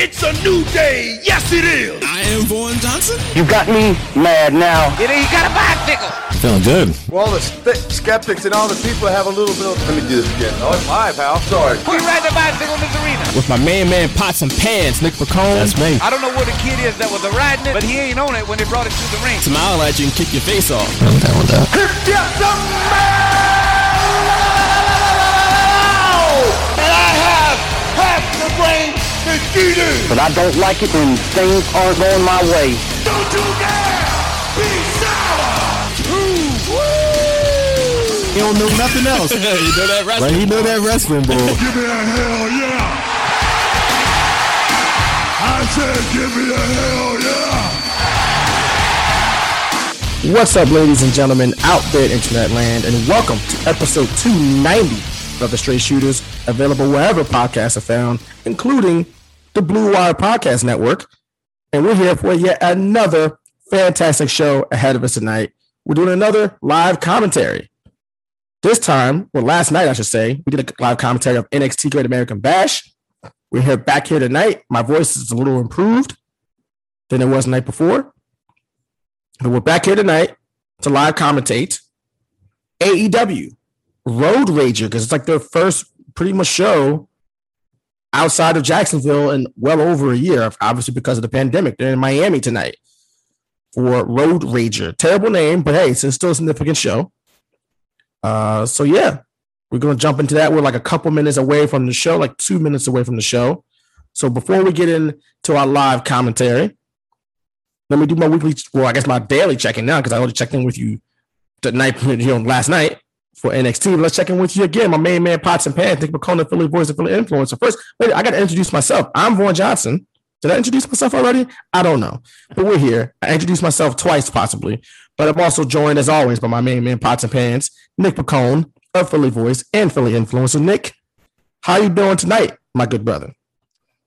It's a new day. Yes, it is. I am Vaughn Johnson. You got me mad now. You know, you got a bicycle. Feeling good. Well, the st- skeptics and all the people have a little bit of. Let me do this again. Oh, it's live, pal. Sorry. We ride the bicycle in this arena. With my main man, Pots and Pans, Nick Piccone. That's me. I don't know what the kid is that was riding it, but he ain't on it when they brought it to the ring. Smile at you and kick your face off. I'm down with that. Get the And I have half the brain that you. But I don't like it when things aren't going my way. Don't you dare be sour. He don't know nothing else. you know that Like wrestling. he know that wrestling bull. Give me a hell yeah. I said give me a hell yeah. What's up, ladies and gentlemen, out there in internet land, and welcome to episode 290 of the Straight Shooters, available wherever podcasts are found, including the Blue Wire Podcast Network. And we're here for yet another fantastic show ahead of us tonight. We're doing another live commentary. This time, well, last night, I should say, we did a live commentary of NXT Great American Bash. We're here back here tonight. My voice is a little improved than it was the night before. But we're back here tonight to live commentate AEW Road Rager because it's like their first pretty much show outside of Jacksonville in well over a year, obviously because of the pandemic. They're in Miami tonight for Road Rager. Terrible name, but hey, it's still a significant show. Uh, so yeah, we're gonna jump into that. We're like a couple minutes away from the show, like two minutes away from the show. So before we get into our live commentary, let me do my weekly, well, I guess my daily check-in now because I already checked in with you tonight, you know, last night for NXT. Let's check in with you again. My main man, Pots and Pans, Nick Piccone, Philly voice and Philly influencer. First, wait, I got to introduce myself. I'm Vaughn Johnson. Did I introduce myself already? I don't know, but we're here. I introduced myself twice, possibly, but I'm also joined as always by my main man, Pots and Pans, Nick Piccone, of Philly voice and Philly influencer. Nick, how you doing tonight, my good brother?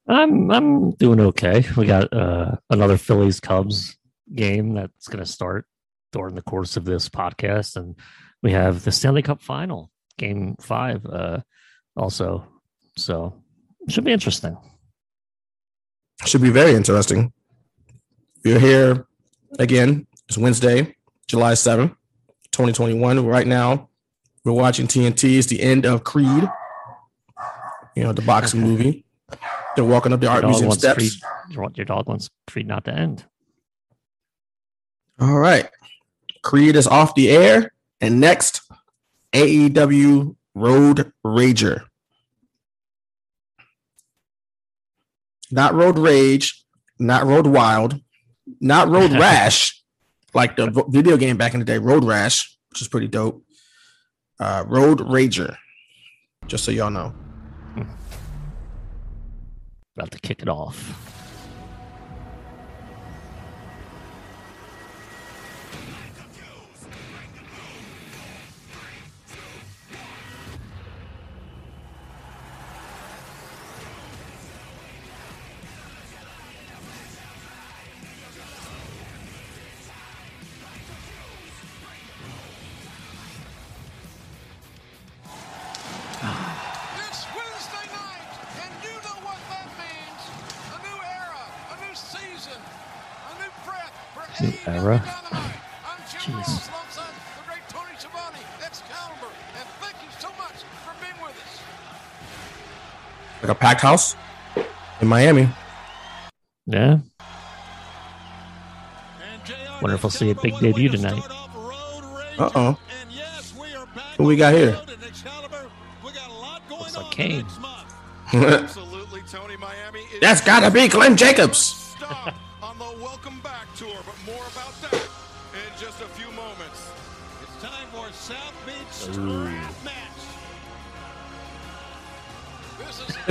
I'm I'm doing okay. We got uh, another Phillies Cubs game that's going to start during the course of this podcast, and we have the Stanley Cup Final, Game Five, uh, also. So should be interesting. Should be very interesting. We're here again. It's Wednesday, July 7th, 2021. Right now, we're watching TNT. It's the end of Creed, you know, the boxing movie. They're walking up the Your art museum steps. Creed, your your dog wants Creed not to end. All right. Creed is off the air. And next, AEW Road Rager. Not Road Rage, not Road Wild, not Road Rash, like the video game back in the day, Road Rash, which is pretty dope. Uh, Road Rager, just so y'all know. About to kick it off. Being with us. Like a packed house in Miami. Yeah. Wonder if we'll see a big debut tonight. Uh oh. Who we got here? Looks like Kane. Absolutely, Tony Miami. That's gotta be Glenn Jacobs.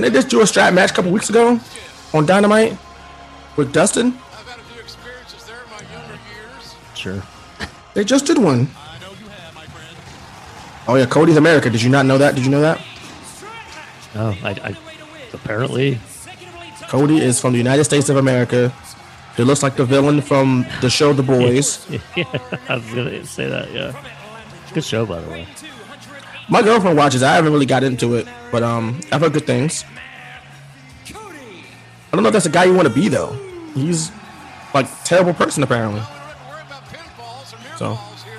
And they just do a strap match a couple weeks ago on Dynamite with Dustin. I've had a few experiences there in my younger years. Sure. They just did one. I know you have, my friend. Oh yeah, Cody's America. Did you not know that? Did you know that? Oh, I, I apparently Cody is from the United States of America. He looks like the villain from the show The Boys. yeah, I was gonna say that. Yeah, good show by the way. My girlfriend watches. I haven't really got into it, but um, I've heard good things. I don't know if that's a guy you want to be though. He's like terrible person apparently. Well, we're worried about pinfalls or near So. falls here.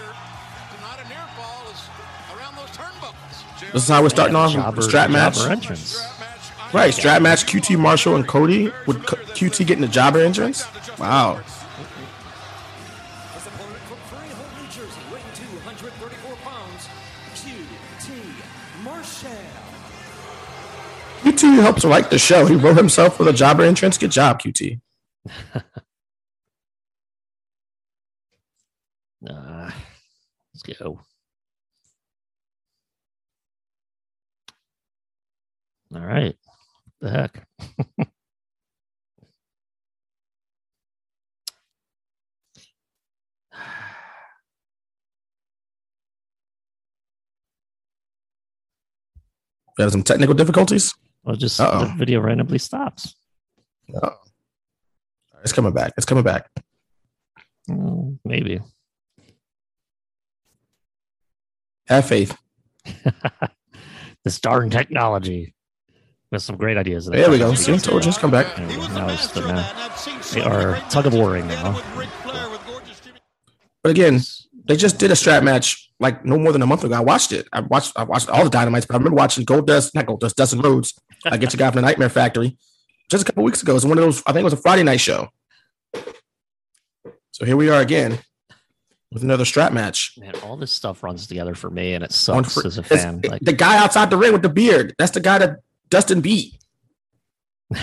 Tonight a near fall is around those turnbuckles. This is how we're starting off Jobber, the strap match. entrance. Right, strap match. QT Marshall and Cody with Q- QT getting the jobber entrance. Wow. QT helps write the show. He wrote himself with a jobber entrance. Good job, QT. Uh, let's go. All right. The heck. We had some technical difficulties. Well, just Uh-oh. the video randomly stops. Oh. It's coming back. It's coming back. Mm, maybe. Have faith. this darn technology with some great ideas. There we go. See, told. It's come back. Now it's the now. They are tug of warring now. But again, they just did a strap match like no more than a month ago. I watched it. I watched. I watched all the dynamites, but I remember watching Goldust, not Goldust, Dustin Rhodes. I get your guy from the Nightmare Factory just a couple weeks ago. It was one of those. I think it was a Friday night show. So here we are again with another strap match. Man, all this stuff runs together for me, and it sucks fr- as a fan. Like, the guy outside the ring with the beard. That's the guy that Dustin beat.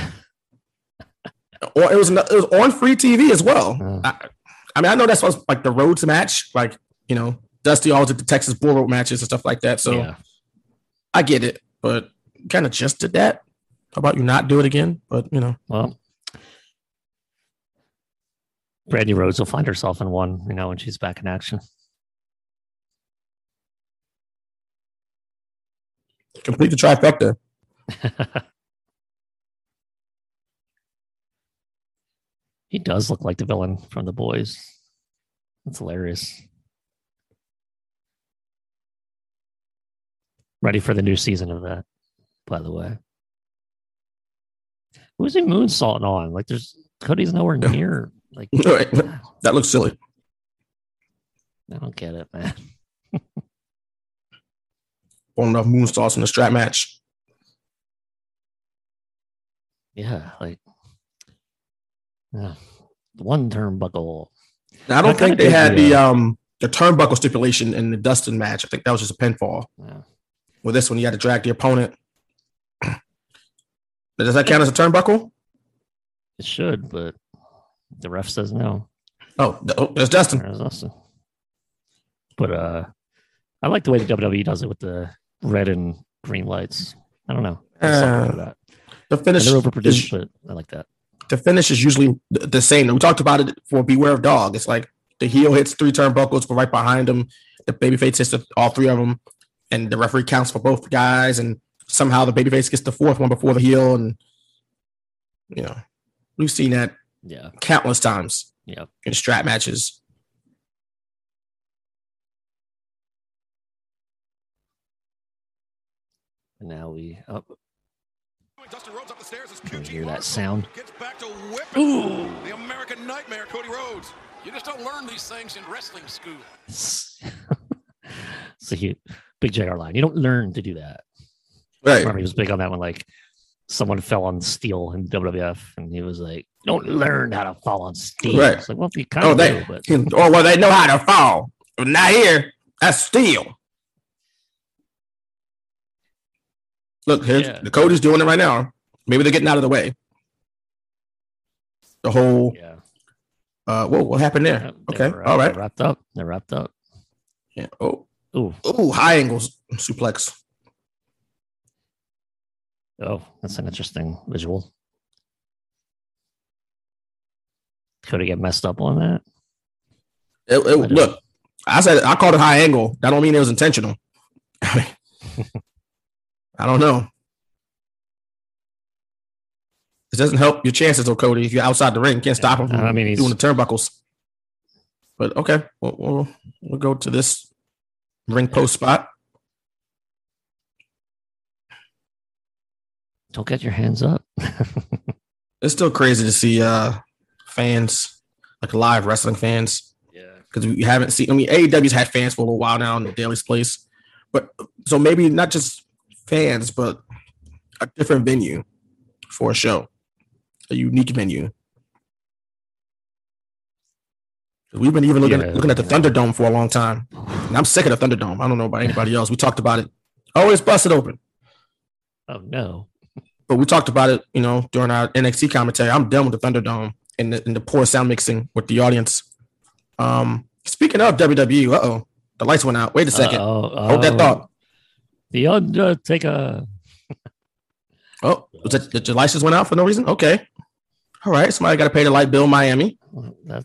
or it was it was on free TV as well. Oh. I, I mean, I know that's supposed like the Rhodes match, like you know, Dusty always did the Texas Bull Rope matches and stuff like that. So yeah, I get it, but kind of just did that. How about you not do it again? But you know, well, Brandi Rhodes will find herself in one, you know, when she's back in action. complete the trifecta. he does look like the villain from the boys. That's hilarious. Ready for the new season of that, by the way. Who's he moonsaulting on? Like, there's Cody's nowhere near. Like, Right. that looks silly. I don't get it, man. Pulling enough moonsaults in the strap match. Yeah, like, yeah, one turnbuckle. Now, I don't think they had the um the turnbuckle stipulation in the Dustin match. I think that was just a pinfall. Yeah. With this one, you had to drag the opponent. Does that count as a turnbuckle? It should, but the ref says no. Oh, th- oh, there's Dustin. There's Austin. But uh I like the way the WWE does it with the red and green lights. I don't know. There's Uh, that. The finish, they're is, overproduced, but I like that. The finish is usually the same. We talked about it for Beware of Dog. It's like the heel hits three turnbuckles, but right behind him, the babyface hits the, all three of them, and the referee counts for both guys, and somehow the babyface gets the fourth one before the heel, and you know we've seen that Yeah. countless times Yeah. in strap matches. And now we oh, Dustin Rhodes up the stairs as Can you hear that sound? Gets back to whipping the American Nightmare, Cody Rhodes. You just don't learn these things in wrestling school. it's a huge, big JR line. You don't learn to do that. Right. remember he was big on that one. Like someone fell on steel in WWF, and he was like, "Don't learn how to fall on steel." Right. It's like, well, you kind Oh, of they do, but oh well, they know how to fall. Not here. That's steel. Look, here's Yeah. the Cody's doing it right now. Maybe they're getting out of the way. The whole yeah. uh whoa, what happened there? Yep, Okay, were, all they're wrapped up. They're wrapped up. Yeah. Oh, Ooh, oh, high angles suplex. oh, that's an interesting visual. Could he get messed up on that? It- it- don't- look, I said I called it high angle. That don't mean it was intentional. I don't know. It doesn't help your chances, though, Cody. If you're outside the ring, can't stop him from I mean, he's- doing the turnbuckles. But okay, we'll, we'll, we'll go to this ring post spot. Don't get your hands up. it's still crazy to see uh fans like live wrestling fans Yeah. because we haven't seen. I mean, AEW's had fans for a little while now in the Daily's place, but so maybe not just fans, but a different venue for a show, a unique venue. We've been even looking, Yeah. looking at the Thunderdome for a long time. And I'm sick of the Thunderdome. I don't know about anybody else. We talked about it. Oh, it's busted open. Oh no. But we talked about it, you know, during our NXT commentary. I'm done with the Thunderdome and the, and the poor sound mixing with the audience. Um, speaking of WWE, uh oh, the lights went out. Wait a 2nd Uh-oh, Hold that oh, thought. The Undertaker. Uh, oh, was it, the lights went out for no reason? Okay. All right. Somebody got to pay the light bill in Miami. That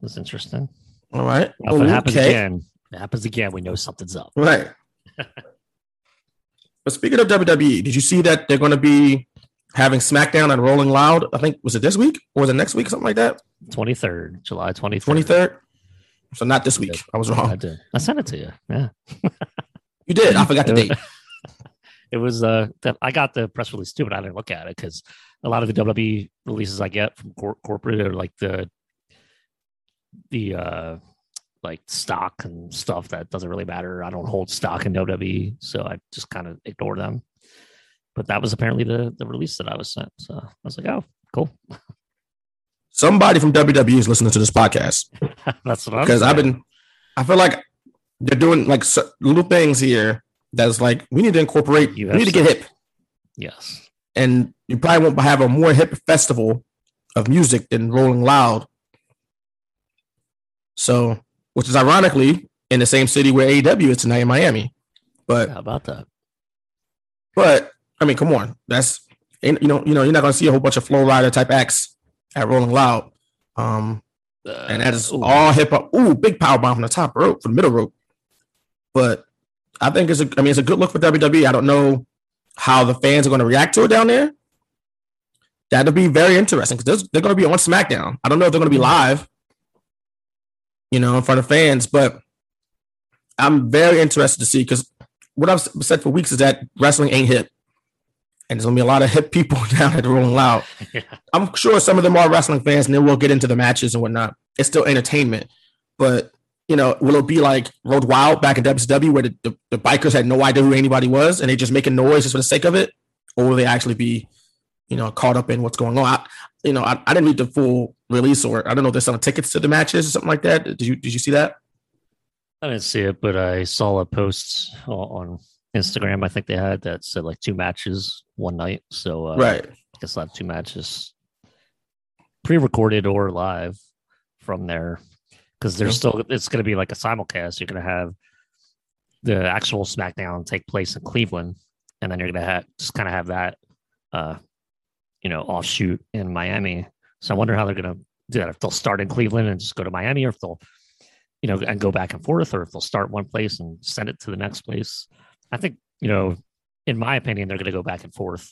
was interesting. All right. Now, if it happens Okay. again, it happens again, we know something's up. Right. but speaking of WWE, did you see that they're going to be having SmackDown and Rolling Loud? I think was it this week or was it next week? Something like that. 23rd, July 23rd. Twenty third. So not this week. I was I wrong. did. I sent it to you. Yeah. You did. I forgot the date. It was uh that I got the press release too, but I didn't look at it because a lot of the WWE releases I get from cor- corporate are like the the uh like stock and stuff that doesn't really matter. I don't hold stock in WWE, so I just kind of ignore them. But that was apparently the the release that I was sent. So I was like, oh, cool. Somebody from WWE is listening to this podcast That's what I'm because I've been. I feel like they're doing like little things here that's like we need to incorporate. You we need to get hip, yes. and you probably won't have a more hip festival of music than Rolling Loud. So, which is ironically in the same city where AEW is tonight in Miami, but How about that? But I mean, come on, that's you know, you know, you're not gonna see a whole bunch of Flo Rida type acts at Rolling Loud. Um, and that is Uh, ooh. all hip hop. Ooh, big power bomb from the top rope, from the middle rope. But I think it's a, I mean, it's a good look for WWE. I don't know how the fans are going to react to it down there. That'll be very interesting because they're going to be on SmackDown. I don't know if they're going to be mm-hmm. live, you know, in front of fans, but I'm very interested to see because what I've said for weeks is that wrestling ain't hip. And there's gonna be a lot of hip people down at the Rolling Loud. Yeah. I'm sure some of them are wrestling fans, and then we'll get into the matches and whatnot. It's still entertainment, but you know, will it be like Road Wild back in WCW where the, the, the bikers had no idea who anybody was and they just making noise just for the sake of it, or will they actually be, you know, caught up in what's going on? I, you know, I, I didn't read the full release, or I don't know if they're selling tickets to the matches or something like that. Did you did you see that? I didn't see it, but I saw a post on Instagram. I think they had that said like two matches one night. So uh, right. I guess I'll have two matches pre-recorded or live from there because there's Yeah. still it's going to be like a simulcast. You're going to have the actual SmackDown take place in Cleveland, and then you're going to have just kind of have that, uh, you know, offshoot in Miami. So I wonder how they're going to do that. If they'll start in Cleveland and just go to Miami, or if they'll, you know, and go back and forth, or if they'll start one place and send it to the next place. I think you know, in my opinion, they're going to go back and forth,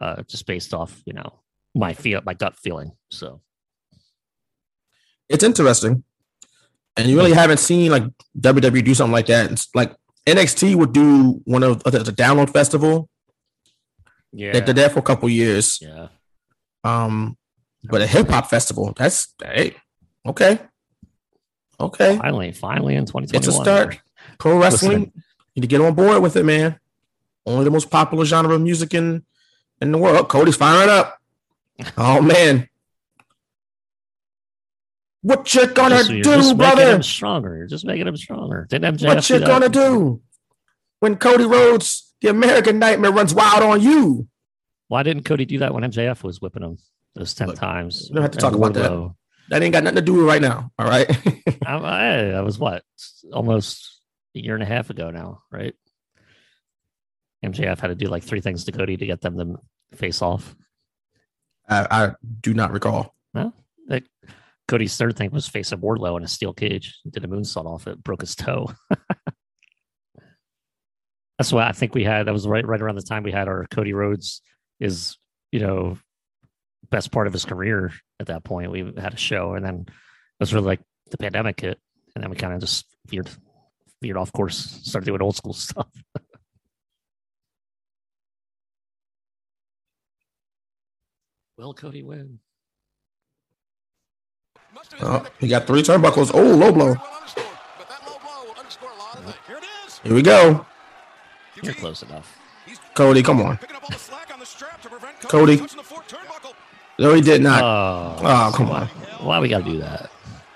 uh, just based off you know my feel, my gut feeling. So it's interesting. And you really haven't seen like WWE do something like that. It's like NXT would do one of the, the download festival. yeah, They did that for a couple years. yeah, Um, but a hip hop festival, that's hey, okay. Okay. finally, finally in 2021. It's a start. Pro wrestling, you need to get on board with it, man. Only the most popular genre of music in in the world. Cody's firing up. Oh man. What you gonna you're do, just making him stronger. You're just making him stronger. Didn't MJF What you gonna do when Cody Rhodes, the American Nightmare, runs wild on you? Why didn't Cody do that when MJF was whipping him those ten Look, times? we don't have to talk about that. That ain't got nothing to do with right now. All right. I, I, I was what almost a year and a half ago now, right? MJF had to do like three things to Cody to get them to face off. I, I do not recall. No, like Cody's third thing was face facing Wardlow in a steel cage. Did a moonsault off it, broke his toe. That's why I think we had. That was right right around the time we had our Cody Rhodes is you know best part of his career at that point. We had a show, and then it was really like the pandemic hit, and then we kind of just veered veered off course, started doing old school stuff. Will Cody win? Oh, he got three turnbuckles. Oh, low blow. Here we go. You're close enough. Cody, come on. Cody. No, he did not. Oh, Oh, come on. why we gotta do that?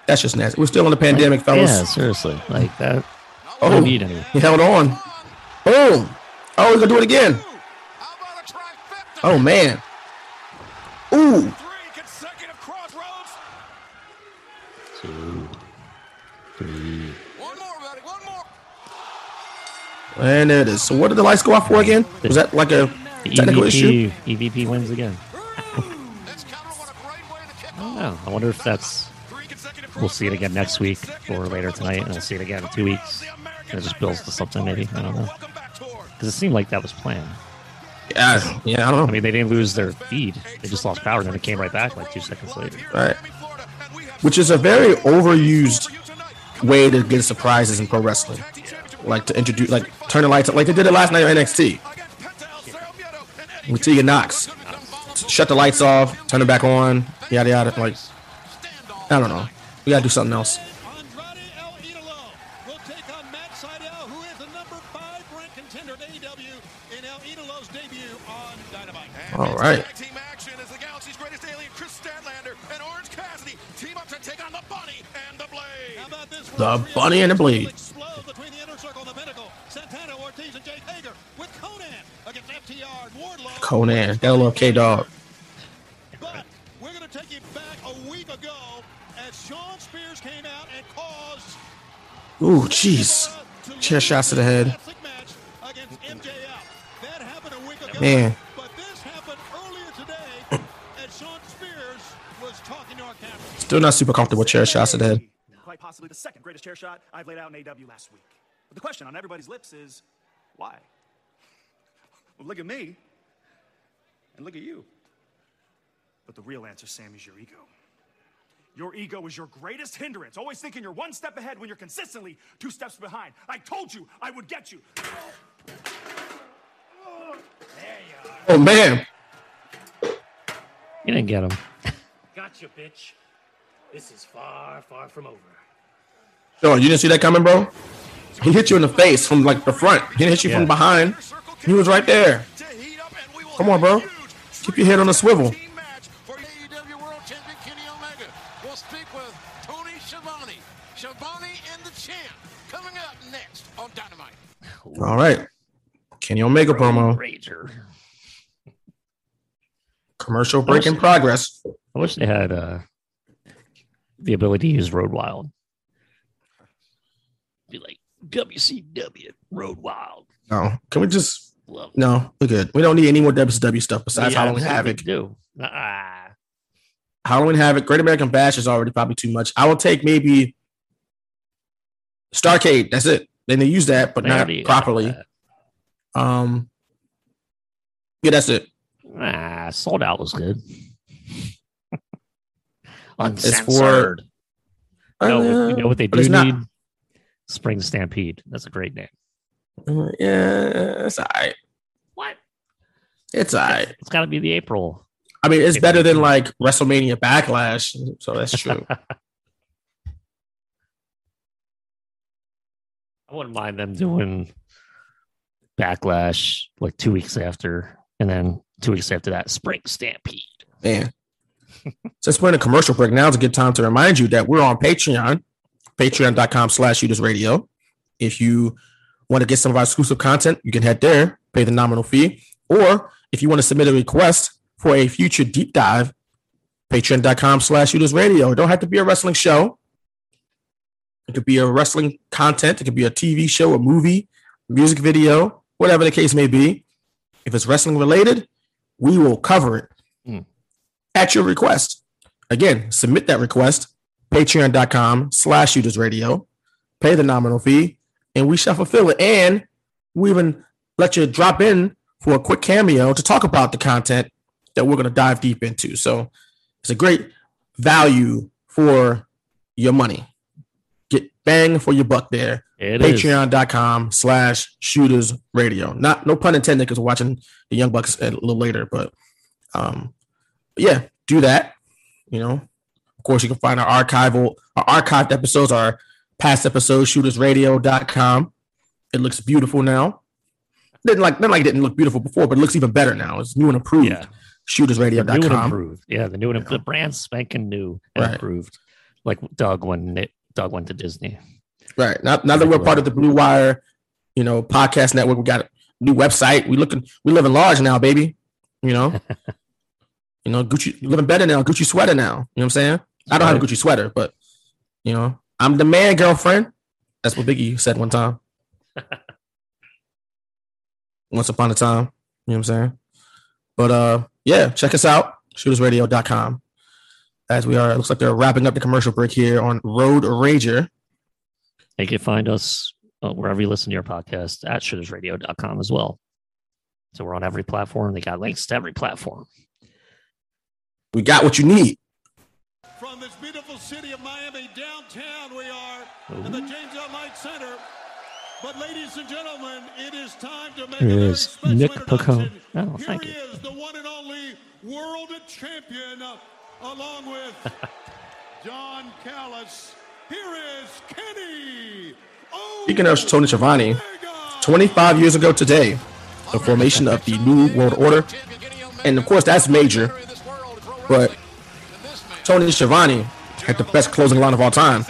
That's just nasty. We're still in the pandemic, fellas. Yeah, seriously. Like that. Oh, don't need any. he held on. Boom. Oh, he's gonna do it again. Oh man. Ooh. Two, three. And there it is. So what did the lights go off for again? Was that like a technical issue? EVP, EVP wins again. I don't know. I wonder if that's. We'll see it again next week or later tonight, and we'll see it again in two weeks. And it just builds to something, maybe. I don't know. Because it seemed like that was planned. Yeah, yeah, I don't know. I mean, they didn't lose their feed. They just lost power, and then it came right back like two seconds later. Right. Which is a very overused way to get surprises in pro wrestling. Like to introduce, like turn the lights up, like they did it last night on NXT with Tegan Nox. Shut the lights off, turn it back on, yada yada. Like, I don't know. We gotta do something else. Andrade El Idolo will take on Matt Conan, gotta love K Dog. But we're going to take you back a week ago as Shawn Spears came out and caused Ooh, jeez. Chair shots to the head. match. That happened a week ago. Man. But this happened earlier today as Shawn Spears was talking to our camera. Still not super comfortable with chair shots to the head. Quite possibly the second greatest chair shot I've laid out in AW last week. But the question on everybody's lips is, why? Well, look at me, and look at you. But the real answer, Sam, is your ego. Your ego is your greatest hindrance, always thinking you're one step ahead when you're consistently two steps behind. I told you I would get you. Oh man. You didn't get him. Gotcha, bitch. This is far, far from over. Yo, you didn't see that coming, bro? He hit you in the face from like the front. He didn't hit you Yeah. from behind. He was right there. Come on, bro. Keep your head on a swivel. Team match for AEW World Champion Kenny Omega. We'll speak with Tony Schiavone. Schiavone and the champ coming up next on Dynamite. All right. Kenny Omega promo. Rager. Commercial break in progress. I wish they had uh, the ability to use Road Wild. Be like WCW Road Wild. No. Can we just No, we're good. We don't need any more WCW stuff besides Yeah, Halloween Havoc. Do ah, Halloween Havoc, Great American Bash is already probably too much. I will take maybe Starcade. That's it. Then they use that, but not properly. Um, yeah, that's it. Ah, sold out was good. It's for- Uncensored. no, you know what they do it's not. need? Spring Stampede. That's a great name. Uh, Yeah, it's all right. What? It's all right. It's got to be the April. I mean, it's better than like WrestleMania Backlash, so that's true. I wouldn't mind them doing Backlash like two weeks after, and then two weeks after that, Spring Stampede. Man. Since we're in a commercial break, now is a good time to remind you that we're on Patreon, patreon.com slash radio. If you want to get some of our exclusive content, you can head there, pay the nominal fee. Or if you want to submit a request for a future deep dive, patreon.com slash shooters radio. It don't have to be a wrestling show. It could be a wrestling content. It could be a TV show, a movie, music video, whatever the case may be. If it's wrestling related, we will cover it hmm. at your request. Again, submit that request, patreon.com slash shooters radio, pay the nominal fee, and we shall fulfill it. And we even let you drop in for a quick cameo to talk about the content that we're going to dive deep into. So it's a great value for your money. Get bang for your buck there. It is. Patreon.com slash shooters radio. Not no pun intended because we're watching the Young Bucks a little later, but um yeah, do that. You know, of course, you can find our archival, our archived episodes, our past episodes, shootersradio.com. It looks beautiful now. Didn't like, didn't like it didn't look beautiful before, but it looks even better now. It's new and improved. Yeah. The new and improved. Yeah, the new and the brand spanking new and Right. improved. Like Doug when Doug went to Disney. Right. Now, now that we're part of the Blue Wire, you know, podcast network, we got a new website. We looking, we living large now, baby. You know, you know, Gucci living better now. Gucci sweater now. You know what I'm saying? I don't have a Gucci sweater, but you know, I'm the man, girlfriend. That's what Biggie said one time. Once upon a time. You know what I'm saying? But uh, yeah, check us out, shootersradio.com. As we are, it looks like they're wrapping up the commercial break here on Road Rager. You can find us uh, wherever you listen to your podcast at shootersradio.com as well. So we're on every platform. They got links to every platform. We got what you need. From this beautiful city of Miami, downtown we are in the mhm. James L. Knight Center. But ladies and gentlemen, it is time to make Here a is special Nick introduction. Piccone. Oh, Here thank he you. is, the one and only world champion, along with Don Callis. Here is Kenny. Speaking of Tony Schiavone, 25 years ago today, the formation of the New World Order. And of course, that's major. But Tony Schiavone had the best closing line of all time.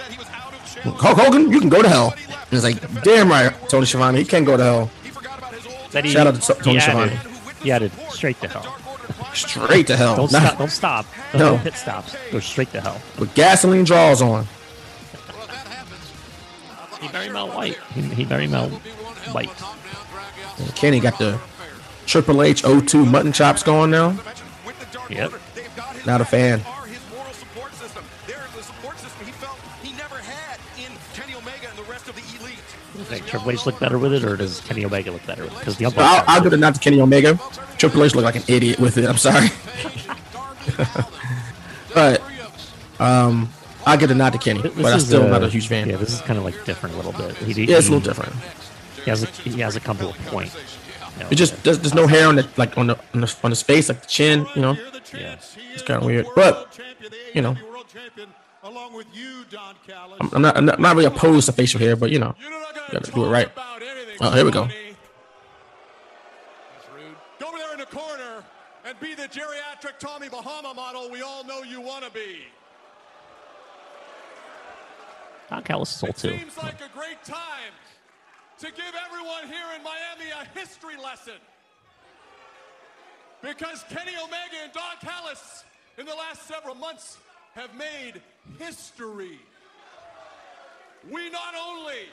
Hulk Hogan, you can go to hell. And it's like, damn right, Tony Schiavone, he can't go to hell. That he, Shout out to Tony he Schiavone. he added straight to hell. Straight to hell. Don't Nah, stop. Don't stop. No. No pit stops. Go straight to hell. With gasoline draws on. He very well white. He, he very well white. And Kenny got the Triple H 02 mutton chops going now. Yep. Not a fan. Think Triple H look better with it, or does Kenny Omega look better with it? Because the I'll. I'll give it not to Kenny Omega. Triple H looked like an idiot with it. I'm sorry. but um, I'll give it not to Kenny. This But I'm still uh, not a huge fan. Yeah, this is kind of like different a little bit. He, Yeah, it's a little different. He has a he has a come to a point. You know, It just there's, there's no hair on the like on the on the, on the space like the chin. You know, yeah. it's kind of weird. But you know, along with you, Don Callis. I'm, I'm not I'm not, I'm not really opposed to facial hair, but you know, you gotta do it right. Oh, here we go. Go over there in the corner and be the geriatric Tommy Bahama model we all know you want to be. Don Callis is old too. Seems like a great time to give everyone here in Miami a history lesson. Because Kenny Omega and Don Callis in the last several months have made history. We not only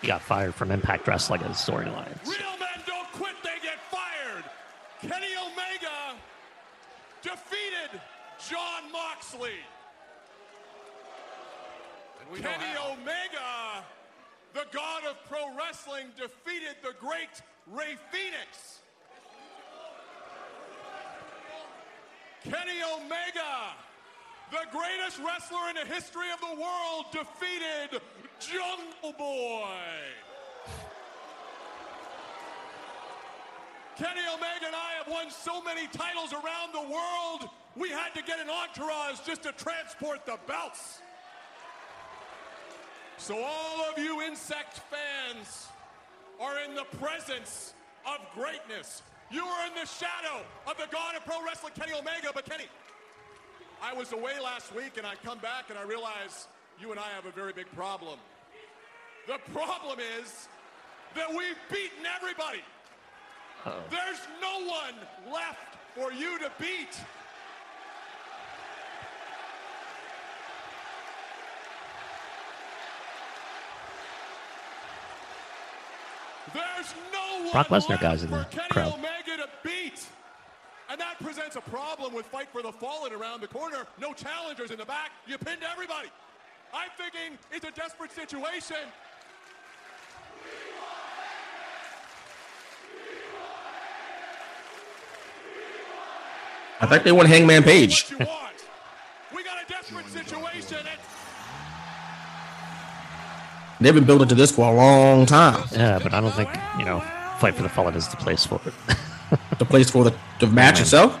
He got fired from Impact Wrestling as storyline. Real men don't quit, they get fired. Kenny Omega defeated Jon Moxley. Kenny Omega, the god of pro wrestling, defeated the great Rey Fenix. Kenny Omega, the greatest wrestler in the history of the world, defeated Jungle Boy. Kenny Omega and I have won so many titles around the world, we had to get an entourage just to transport the belts. So all of you insect fans are in the presence of greatness. You are in the shadow of the god of pro wrestling, Kenny Omega. But Kenny, I was away last week and I come back and I realize you and I have a very big problem. The problem is that we've beaten everybody. There's no one left for you to beat. There's no one Brock Lesnar guys in the crowd. Omega to beat. And that presents a problem with Fight for the Fallen around the corner. No challengers in the back. You pinned everybody. I'm thinking it's a desperate situation. I think they want Hangman Page. What you want. We got a desperate situation. And They've been building to this for a long time. Yeah, but I don't think you know. Fight for the Fallen is the place for it. The place for the, the match itself.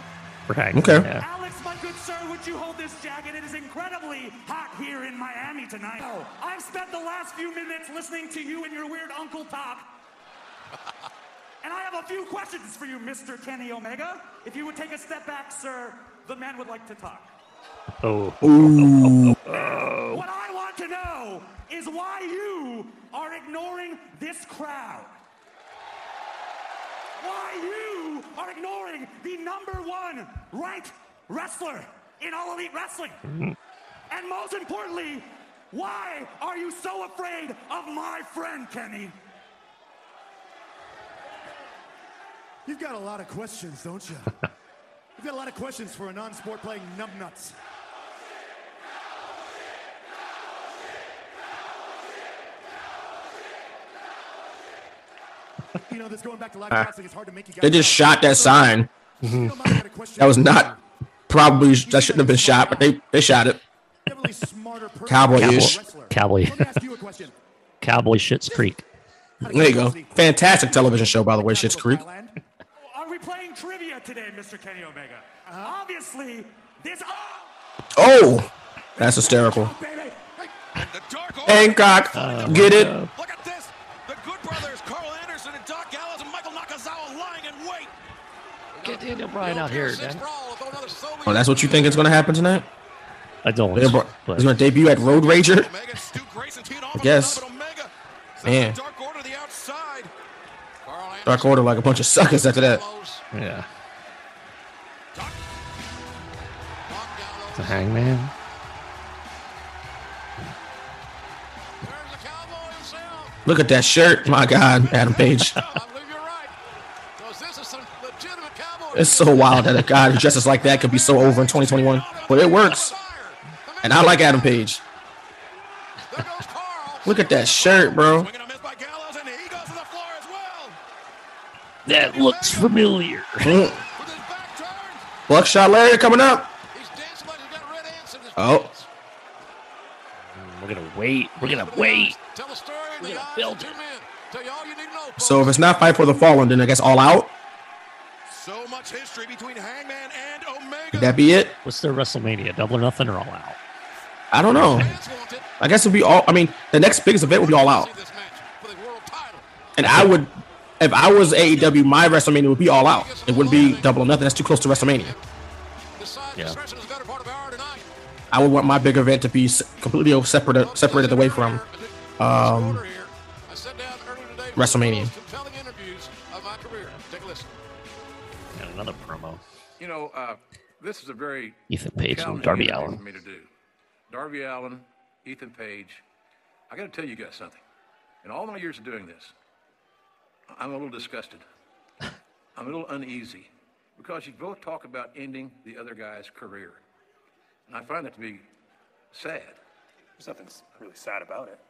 right. Okay. Yeah. Alex, my good sir, would you hold this jacket? It is incredibly hot here in Miami tonight. Oh, I've spent the last few minutes listening to you and your weird uncle talk. and I have a few questions for you, Mr. Kenny Omega. If you would take a step back, sir, the man would like to talk. Oh. What I want to know is why you are ignoring this crowd. Why you are ignoring the number one ranked wrestler in All Elite Wrestling. And most importantly, why are you so afraid of my friend, Kenny? You've got a lot of questions, don't you? You've got a lot of questions for a non-sport playing numbnuts. You know, this going back to live Ah. it's hard to make you guys. They just shot that sign. That was not probably that shouldn't have been shot, but they they shot it. Cowboy ish. Cowboy. Cowboy Schitt's Creek. There you go. Fantastic television show, by the way, Schitt's Creek. Oh, are we playing trivia today, Mr. Kenny Omega? Uh-huh. Obviously, this. Oh, oh that's hysterical. Oh, Hancock, uh, get it? Uh, Look at this. The Good Brothers, Karl Anderson and Doc Gallows and Michael Nakazawa lying in wait. Get Daniel Bryan out here, Dan. Oh, that's what you think is going to happen tonight? I don't. They're bro- but- He's going to debut at Road Rager. I guess. Man, Dark Order like a bunch of suckers after that. Yeah. The Hangman. Look at that shirt. My God, Adam Page. It's so wild that a guy who dresses like that could be so over in 2021, but it works. And I like Adam Page. Look at that shirt, bro. That looks familiar. Mm. Buckshot Lariat coming up. Oh, We're gonna wait. We're gonna wait. We're gonna build it. so if it's not Fight for the Fallen, then I guess All Out. So much history between Hangman and Omega. Could that be it? What's their WrestleMania? Double or nothing or all out? I don't know. I guess it'd be all. I mean, the next biggest event would be All Out. And I would, if I was AEW, my WrestleMania would be All Out. It wouldn't be Double or Nothing. That's too close to WrestleMania. Yeah. I would want my big event to be completely separate, separated away from um, WrestleMania. You know, uh, this is a very Ethan Page and challenging Darby thing Allin. for me to do. Darby Allin, Ethan Page. I got to tell you guys something. In all my years of doing this, I'm a little disgusted. I'm a little uneasy because you both talk about ending the other guy's career, and I find that to be sad. There's nothing really sad about it.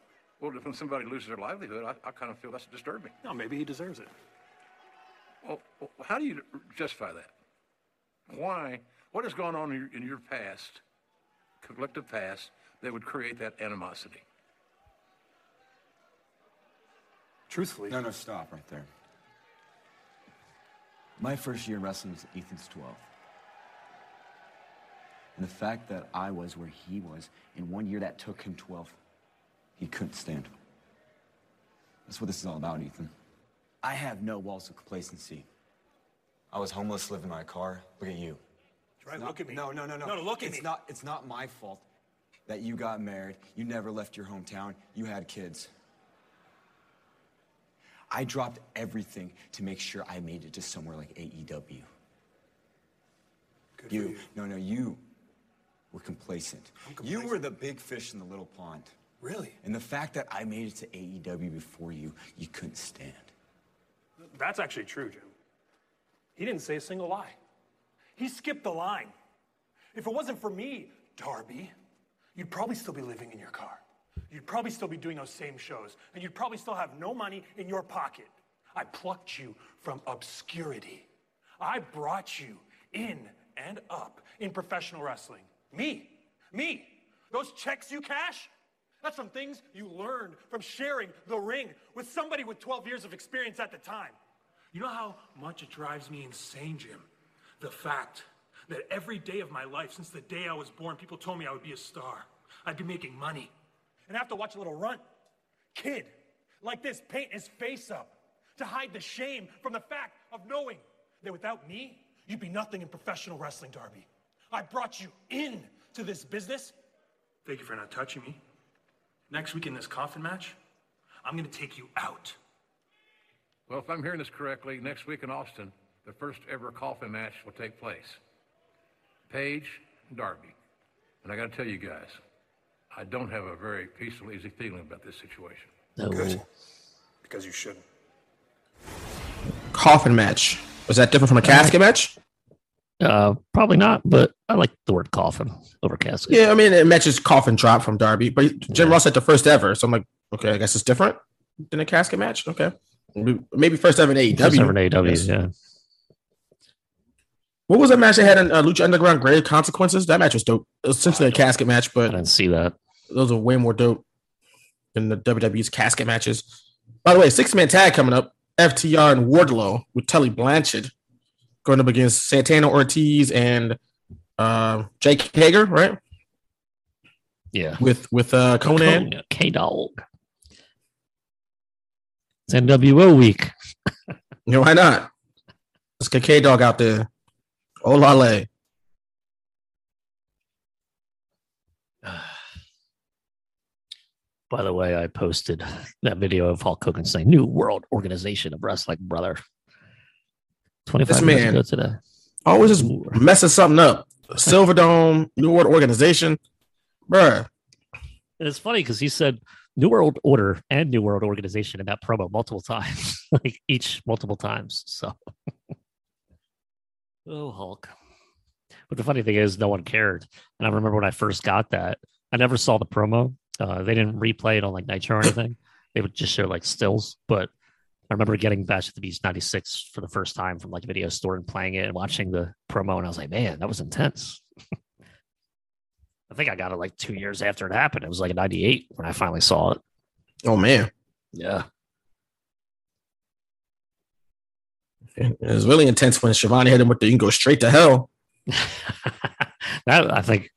Well, when somebody loses their livelihood, I, I kind of feel that's disturbing. No, maybe he deserves it. Well, well, how do you justify that? Why? What has gone on in your, in your past, collective past, that would create that animosity? Truthfully. No, no, stop right there. My first year in wrestling was Ethan's 12. And the fact that I was where he was in one year that took him 12, he couldn't stand. That's what this is all about, Ethan. I have no walls of complacency. I was homeless, living in my car. Look at you. Right, Not- look at me. No, no, no, no. No, no, look at it's me. Not, it's not my fault that you got married. You never left your hometown. You had kids. I dropped everything to make sure I made it to somewhere like AEW. Good you, for you. no, no, you were complacent. complacent. You were the big fish in the little pond. Really? And the fact that I made it to AEW before you, you couldn't stand. That's actually true, Jim. He didn't say a single lie. He skipped the line. If it wasn't for me, Darby, you'd probably still be living in your car. You'd probably still be doing those same shows, and you'd probably still have no money in your pocket. I plucked you from obscurity. I brought you in and up in professional wrestling. Me, me. Those checks you cash, That's some things you learned from sharing the ring with somebody with 12 years of experience at the time. You know how much it drives me insane, Jim? The fact that every day of my life, since the day I was born, people told me I would be a star. I'd be making money. And I have to watch a little runt, kid, like this paint his face up to hide the shame from the fact of knowing that without me, you'd be nothing in professional wrestling, Darby. I brought you in to this business. Thank you for not touching me. Next week in this coffin match, I'm to take you out. Well, if I'm hearing this correctly, next week in Austin, the first ever coffin match will take place. Paige and Darby. And I got to tell you guys, I don't have a very peaceful, easy feeling about this situation. No. Good. Because you shouldn't. Coffin match. Was that different from a casket match? Uh, probably not, but I like the word coffin over casket. Yeah, I mean, it matches coffin drop from Darby, but Jim Ross said the first ever. So I'm like, okay, I guess it's different than a casket match. Okay. Maybe- first ever in AEW. First ever in AEW, Yes. yeah. What was that match they had in uh, Lucha Underground? Grave Consequences. That match was dope. It was essentially a casket match, but I didn't see that. those are way more dope than the WWE's casket matches. By the way, six man tag coming up. FTR and Wardlow with Tully Blanchard going up against Santana Ortiz and uh, Jake Hager, right? Yeah. With with uh, Konnan. K Dog. It's NWO week. You know, why not? Let's get K Dog out there. Olale. By the way, I posted that video of Hulk Hogan saying "New World Organization of Wrestling, brother." Twenty-five This minutes man- ago today. Always just messing something up. Silver Dome, New World Organization. Bruh. And it's funny because he said New World Order and New World Organization in that promo multiple times, like each multiple times. So, oh Hulk. But the funny thing is, no one cared. And I remember when I first got that, I never saw the promo. Uh, they didn't replay it on like Nitro or anything. they would just show like stills. But I remember getting Bash at the Beach '96 for the first time from like a video store and playing it and watching the promo, and I was like, man, that was intense. I think I got it like two years after it happened. It was like a 98 when I finally saw it. Oh man. Yeah. It was really intense when Schiavone hit him with the you can go straight to hell. That I think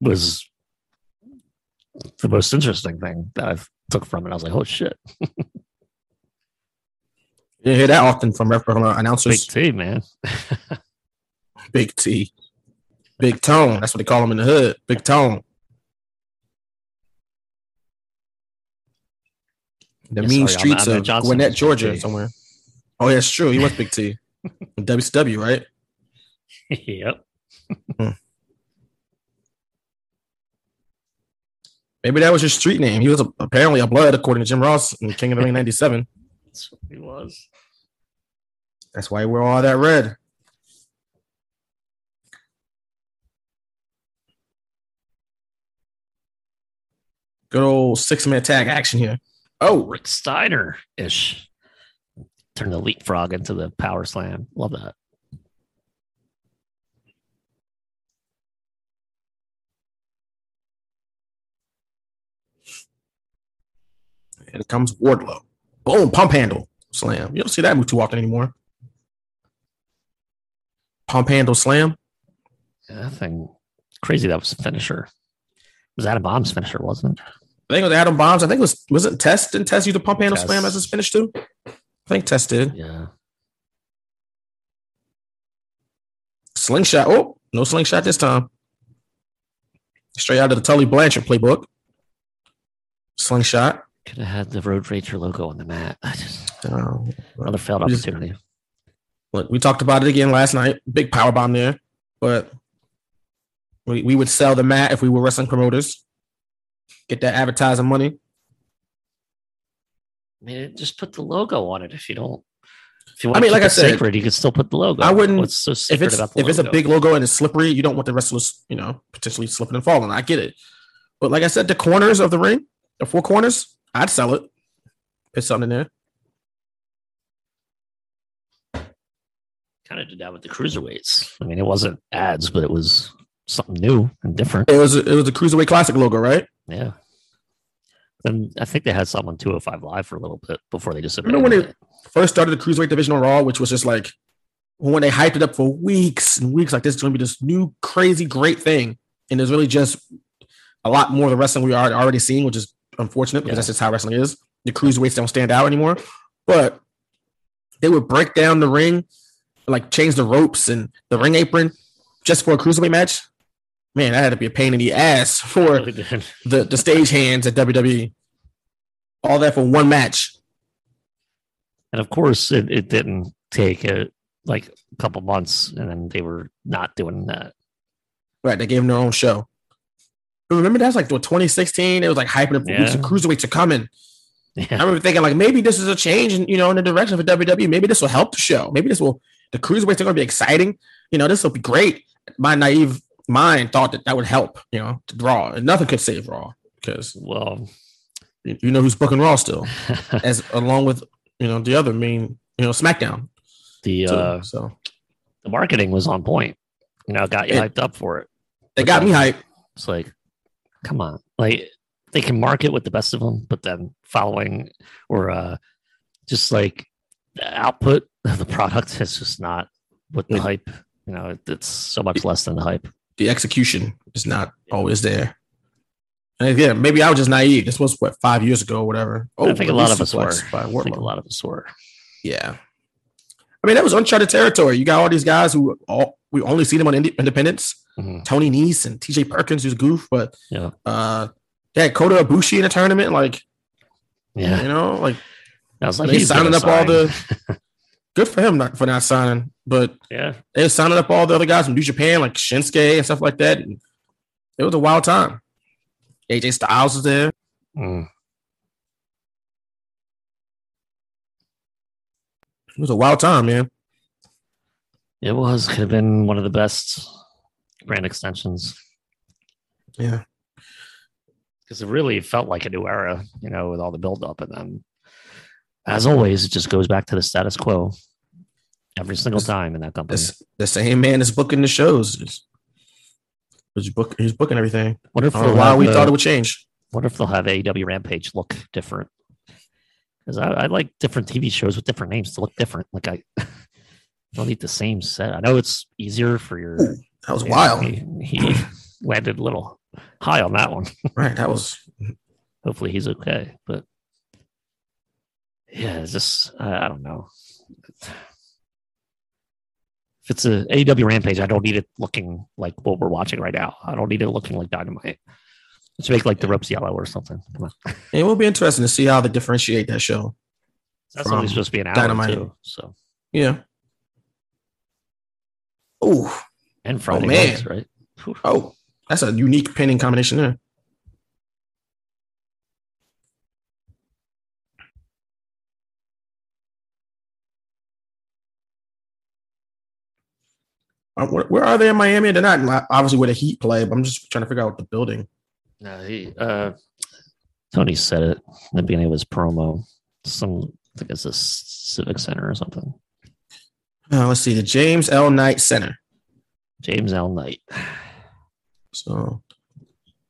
was the most interesting thing that I've took from it. I was like, oh shit. You hear that often from ref uh, announcers. Big T, man. Big T. Big Tone. That's what they call him in the hood. Big Tone. The Yeah, mean sorry, streets I'm of Gwinnett, Georgia, T. somewhere. Oh, yeah, it's true. He was Big T. WCW, right? yep. Hmm. Maybe that was his street name. He was a, apparently a blood, according to Jim Ross in King of the Ring 97. That's what he was. That's why he wore all that red. Good old six man tag action here. Oh, Rick Steiner ish. Turn the leapfrog into the power slam. Love that. And it comes Wardlow. Boom, pump handle slam. You don't see that move too often anymore. Pump handle slam. Yeah, that thing crazy. That was a finisher. It was Adam Bomb's finisher, wasn't it? I think it was Adam Bombs. I think it was wasn't Test? Didn't Test use the pump handle Test. slam as his finish too? I think Test did. Yeah. Slingshot. Oh, no slingshot this time. Straight out of the Tully Blanchard playbook. Slingshot. Could have had the Road Rager logo on the mat. I just Uh, another failed just- opportunity. Look, we talked about it again last night. Big power bomb there, but we, we would sell the mat if we were wrestling promoters. Get that advertising money. I mean, just put the logo on it if you don't. If you want I mean, to like I said, sacred, you could still put the logo. I wouldn't. What's so if it's about the if it's a big logo and it's slippery, you don't want the wrestlers, you know, potentially slipping and falling. I get it, but like I said, the corners of the ring, the four corners, I'd sell it. Put something in there. kind of did that with the cruiserweights. I mean, it wasn't ads, but it was something new and different. It was it was a cruiserweight classic logo, right? Yeah. And I think they had someone 205 live for a little bit before they just Remember when they first started the cruiserweight division on Raw, which was just like when they hyped it up for weeks and weeks, like this is going to be this new crazy great thing, and there's really just a lot more of the wrestling we are already seeing, which is unfortunate because that's just how wrestling is. The cruiserweights don't stand out anymore, but they would break down the ring, like change the ropes and the ring apron just for a cruiserweight match. Man, that had to be a pain in the ass for the the stage hands at WWE. All that for one match. And of course, it, it didn't take a, like a couple months, and then they were not doing that. Right, they gave them their own show. But remember that's like what 2016. It was like hyping up. Yeah. The cruiserweights are coming. I remember thinking like maybe this is a change in you know in the direction for WWE. Maybe this will help the show. Maybe this will the cruiserweights are going to be exciting. You know, this will be great. My naive mind thought that that would help. You know, to Raw. And nothing could save Raw because well, you know who's booking Raw still, as along with you know the other main you know SmackDown. The too. uh, so the marketing was on point. You know, got you hyped up for it. they But got me hyped. It's like, come on, like they can market with the best of them, but then following or uh, just like the output of the product is just not with the hype. You know, it- it's so much less than the hype. The execution is not always there. And again, maybe I was just naive. This was what five years ago or whatever. Oh, I think a lot of us were. by I think a lot of us were. Yeah. I mean, that was uncharted territory. You got all these guys who all we only see them on Independence. Tony Nese and TJ Perkins, who's goof, but Mm-hmm. Yeah. uh, they had Kota Ibushi in a tournament. Like, Yeah. you know, like I was like, he's signing up all the. good for him not for not signing, but Yeah. they were signing up all the other guys from New Japan, like Shinsuke and stuff like that. And it was a wild time. AJ Styles was there. Mm. It was a wild time, man. It was could have been one of the best brand extensions Yeah. because it really felt like a new era, you know, with all the build up. And then, as always, it just goes back to the status quo every single time in that company. The same man is booking the shows. He's, he's, book, he's booking everything. What if why we the- thought it would change? What if they'll have AEW Rampage look different? Because I, I like different TV shows with different names to look different. Like I don't need the same set. I know it's easier for your. That was Yeah, wild. He, he landed a little high on that one. Right. That was Hopefully he's okay. But yeah, it's just I, I don't know. If it's a AEW Rampage, I don't need it looking like what we're watching right now. I don't need it looking like Dynamite. Let's make like the ropes yellow or something. Come on. It will be interesting to see how they differentiate that show. That's only supposed to be an hour Dynamite. too. So Yeah. Oh, and Friday oh, man. nights, right? Oh, that's a unique pinning combination there. Where, where are they in Miami? They're not obviously where the Heat play, but I'm just trying to figure out the building. No, he uh Tony said it in the beginning of his promo. Some I think it's a civic center or something. Uh, let's see, the James L. Knight Center. James L. Knight. So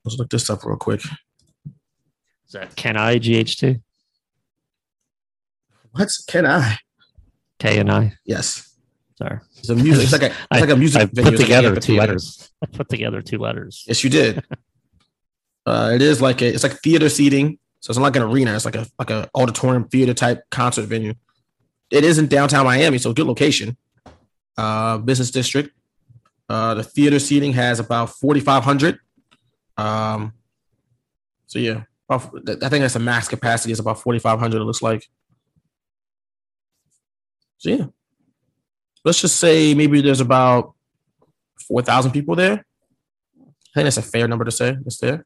let's look this up real quick. Is that Can I GHT? What's can I? K and I? Yes. It's a music. It's like a, it's I- like a music. I venue. put It's like together two letters. I put together two letters. Yes, you did. uh, it is like a, it's like theater seating. So it's not like an arena. It's like a like a auditorium theater type concert venue. It is in downtown Miami, so good location. Uh, business district. Uh, the theater seating has about forty five hundred. Um, so yeah, I think that's a max capacity. is about forty five hundred. It looks like. So yeah, let's just say maybe there's about four thousand people there. I think that's a fair number to say. It's there.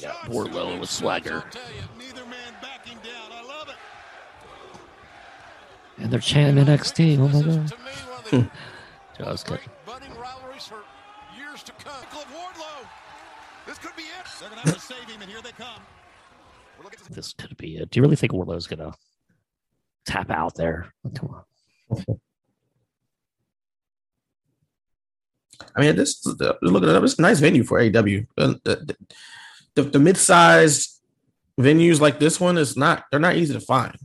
Yeah, Wardlow with swagger. And they're chanting NXT. Oh my god. Hmm. Just kidding. Budding rivalries for years to come. Of Wardlow. This could be it. They're going to have to save him, and here they come. This could be it. Do you really think Wardlow's gonna tap out there? Come on. I mean, this look at it up. It's a nice venue for AW. Uh, the, the mid-sized venues like this one is not they're not easy to find.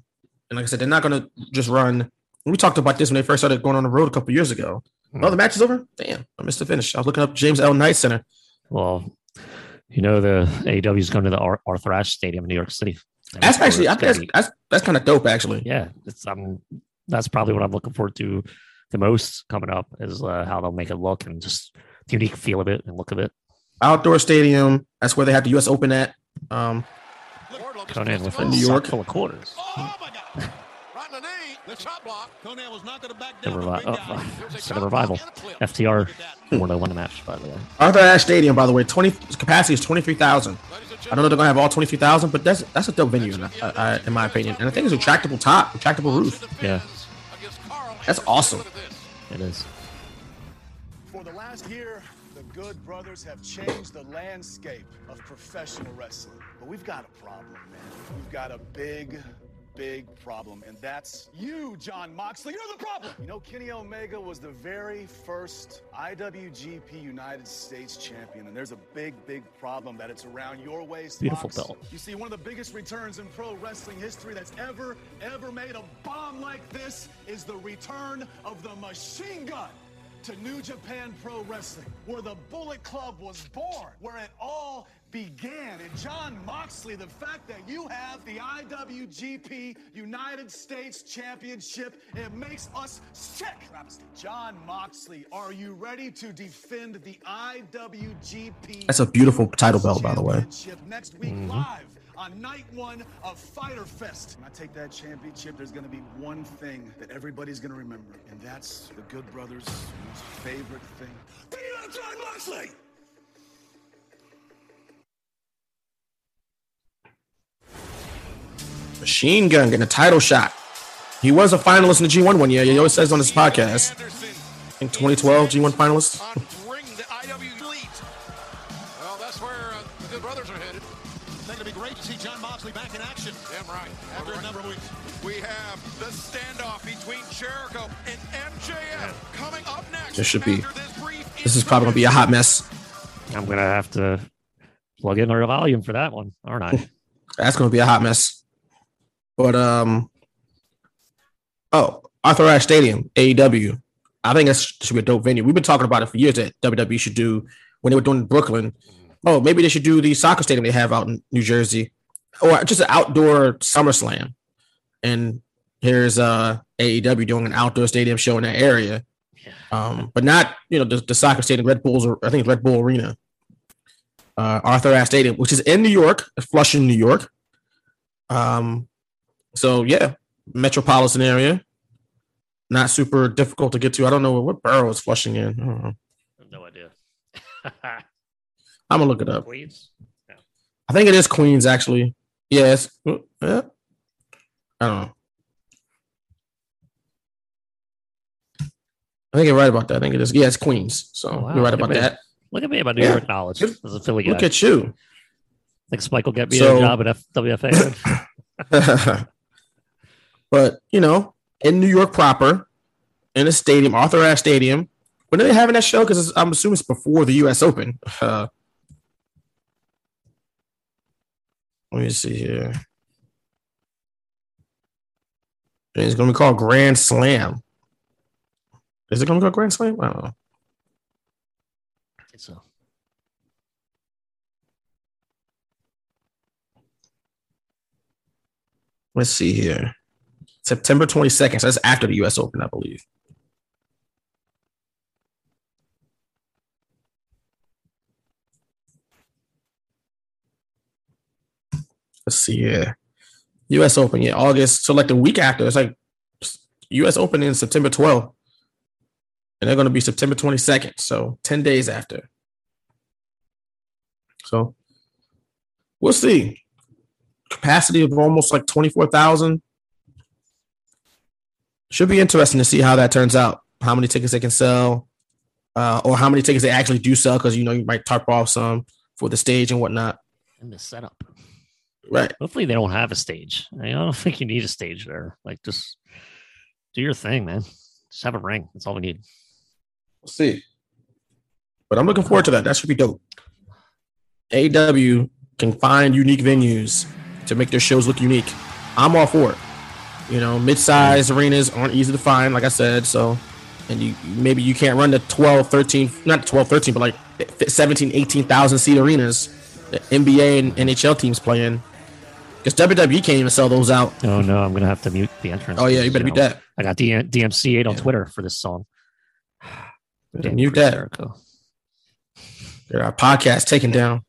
And like I said, they're not going to just run. We talked about this when they first started going on the road a couple years ago. Oh, the match is over. Damn, I missed the finish. I was looking up James L. Knight Center. Well, you know the AEW is going to the Ar- Arthur Ashe Stadium in New York City. And That's actually, I think that's that's, that's kind of dope. Actually, yeah, it's um that's probably what I'm looking forward to the most coming up is uh, how they'll make it look and just the unique feel of it and look of it. outdoor stadium. That's where they have the U.S. Open at. Um, Konnan with a New York. sock full of quarters. Right in the knee. The shot block. Konnan was not going to back The revi- oh, instead of revival, FTR four to one match by the way. Arthur Ashe Stadium, by the way, twenty capacity is twenty three thousand. I don't know if they're gonna have all twenty three thousand, but that's that's a dope venue, in, I, I, in my opinion. And I think it's a retractable top, retractable roof. Yeah, That's awesome. it is. For the last year, the Good Brothers have changed the landscape of professional wrestling. But we've got a problem, man. We've got a big, big problem, and that's you, Jon Moxley. You're the problem. You know, Kenny Omega was the very first IWGP United States champion, and there's a big, big problem that it's around your waist. Beautiful Mox. belt. You see, one of the biggest returns in pro wrestling history that's ever, ever made a bomb like this is the return of the machine gun to New Japan Pro Wrestling, where the Bullet Club was born, where it all began. And Jon Moxley, the fact that you have the IWGP United States Championship, it makes us sick. Jon Moxley, are you ready to defend the IWGP? That's a beautiful title belt, by the way. Championship next week mm-hmm. live on night one of Fighter Fest. When I take that championship, there's going to be one thing that everybody's going to remember, and that's the Good Brothers' most favorite thing. Beat up Jon Moxley! Machine Gun getting a title shot. He was a finalist in the G1 one year. He always says on his podcast. I think 2012 G1 finalist. Bring the IW elite. Well, that's where uh, the good brothers are headed. I think it'd be great to see Jon Moxley back in action. Damn right. After a number of weeks. We have the standoff between Jericho and MJF coming up next. There should be. This is probably gonna be a hot mess. I'm gonna have to plug in our volume for that one, aren't I? That's gonna be a hot mess. But um, oh, Arthur Ashe Stadium, AEW. I think that should be a dope venue. We've been talking about it for years that WWE should do when they were doing Brooklyn. Oh, maybe they should do the soccer stadium they have out in New Jersey, or just an outdoor SummerSlam. And here's uh AEW doing an outdoor stadium show in that area. Um, but not you know the, the soccer stadium, Red Bulls, or I think Red Bull Arena. Uh, Arthur Ashe Stadium, which is in New York, Flushing, New York. Um, so yeah, metropolitan area, not super difficult to get to. I don't know what borough is Flushing in. I don't know. no idea. I'm gonna look it up. Queens. I think it is Queens actually. Yes. Yeah. I don't know. I think you're right about that. I think it is. Yeah, it's Queens. So Oh, wow. you're right Look about that. Look at me about New Yeah. York knowledge as a Philly guy. Look at you. Think Spike will get me So- a job at F- WFA? but you know, in New York proper, in a stadium, Arthur Ashe Stadium. When are they having that show? Because I'm assuming it's before the U.S. Open. Uh, let me see here. And It's going to be called Grand Slam. Is it going to be called Grand Slam? I don't know. so. Let's see here. September 22nd. So that's after the U.S. Open, I believe. Let's see here. U.S. Open, yeah, August. So like the week after, it's like U.S. Open in September 12th, and they're going to be September 22nd. So 10 days after. So we'll see. Capacity of almost like 24,000. Should be interesting to see how that turns out. How many tickets they can sell, uh, or how many tickets they actually do sell, because you know you might tarp off some for the stage and whatnot. And the setup. Right. Hopefully they don't have a stage. I don't think you need a stage there. Like just do your thing, man. Just have a ring. That's all we need. We'll see. But I'm looking forward to that. That should be dope. AW can find unique venues to make their shows look unique, I'm all for it. You know, mid-sized mm. arenas aren't easy to find, like I said. So, and you maybe you can't run the 12, 13, not 12, 13, but like 17, 18,000 seat arenas. The NBA and NHL teams playing. Because WWE can't even sell those out. Oh no, I'm gonna have to mute the entrance. Oh yeah, you better mute that. I got D- DMCA on Twitter for this song. Damn, mute that. Jericho. There are podcasts taken down.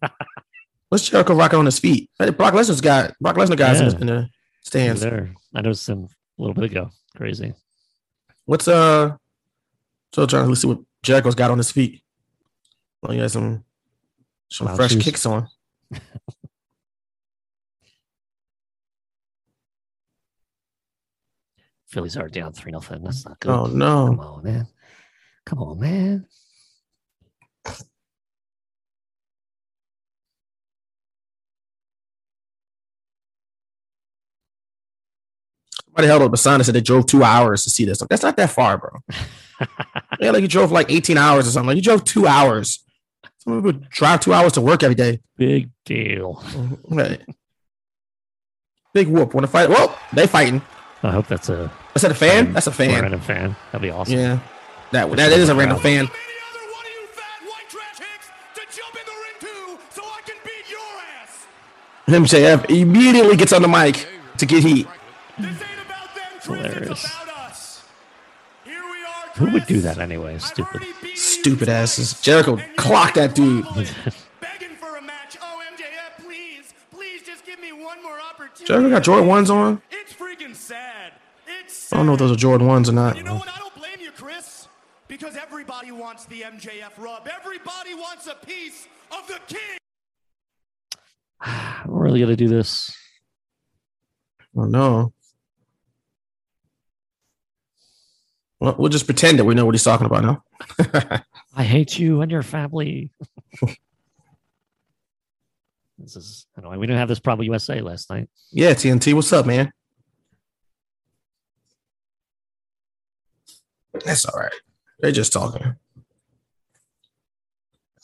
What's Jericho rocking on his feet? Brock Lesnar's got Brock Lesnar guys in, Yeah. in the stands. There, I noticed him a little bit ago. Crazy. What's uh? So trying to see what Jericho's got on his feet. Well, he has some some fresh shoes. kicks on. Phillies are down three nothing. That's not good. Oh no! Come on, man. Come on, man. Somebody held up a sign and said they drove two hours to see this. Like, That's not that far, bro. yeah, like you drove like 18 hours or something. Like you drove two hours. Some people drive two hours to work every day. Big deal. Mm-hmm. Right. Big whoop. Want to fight? Well, they fighting. I hope that's a. Is that a fan? That's a fan. Random fan. That'd be awesome. Yeah. That that is a random fan. MJF immediately gets on the mic to get heat. Hilarious. Who would do that anyway? Stupid. Stupid asses. Jericho clocked that dude. Jericho got Jordan ones on. It's freaking sad. It's I don't know if those are Jordan ones or not. You know what? I don't blame you, Chris. Because everybody wants the MJF rub. Everybody wants a piece of the king. We're really gonna do this. Oh no. Well, we'll just pretend that we know what he's talking about now. I hate you and your family. this is I annoying. We didn't have this problem USA last night. Yeah, TNT, what's up, man? That's all right. They're just talking.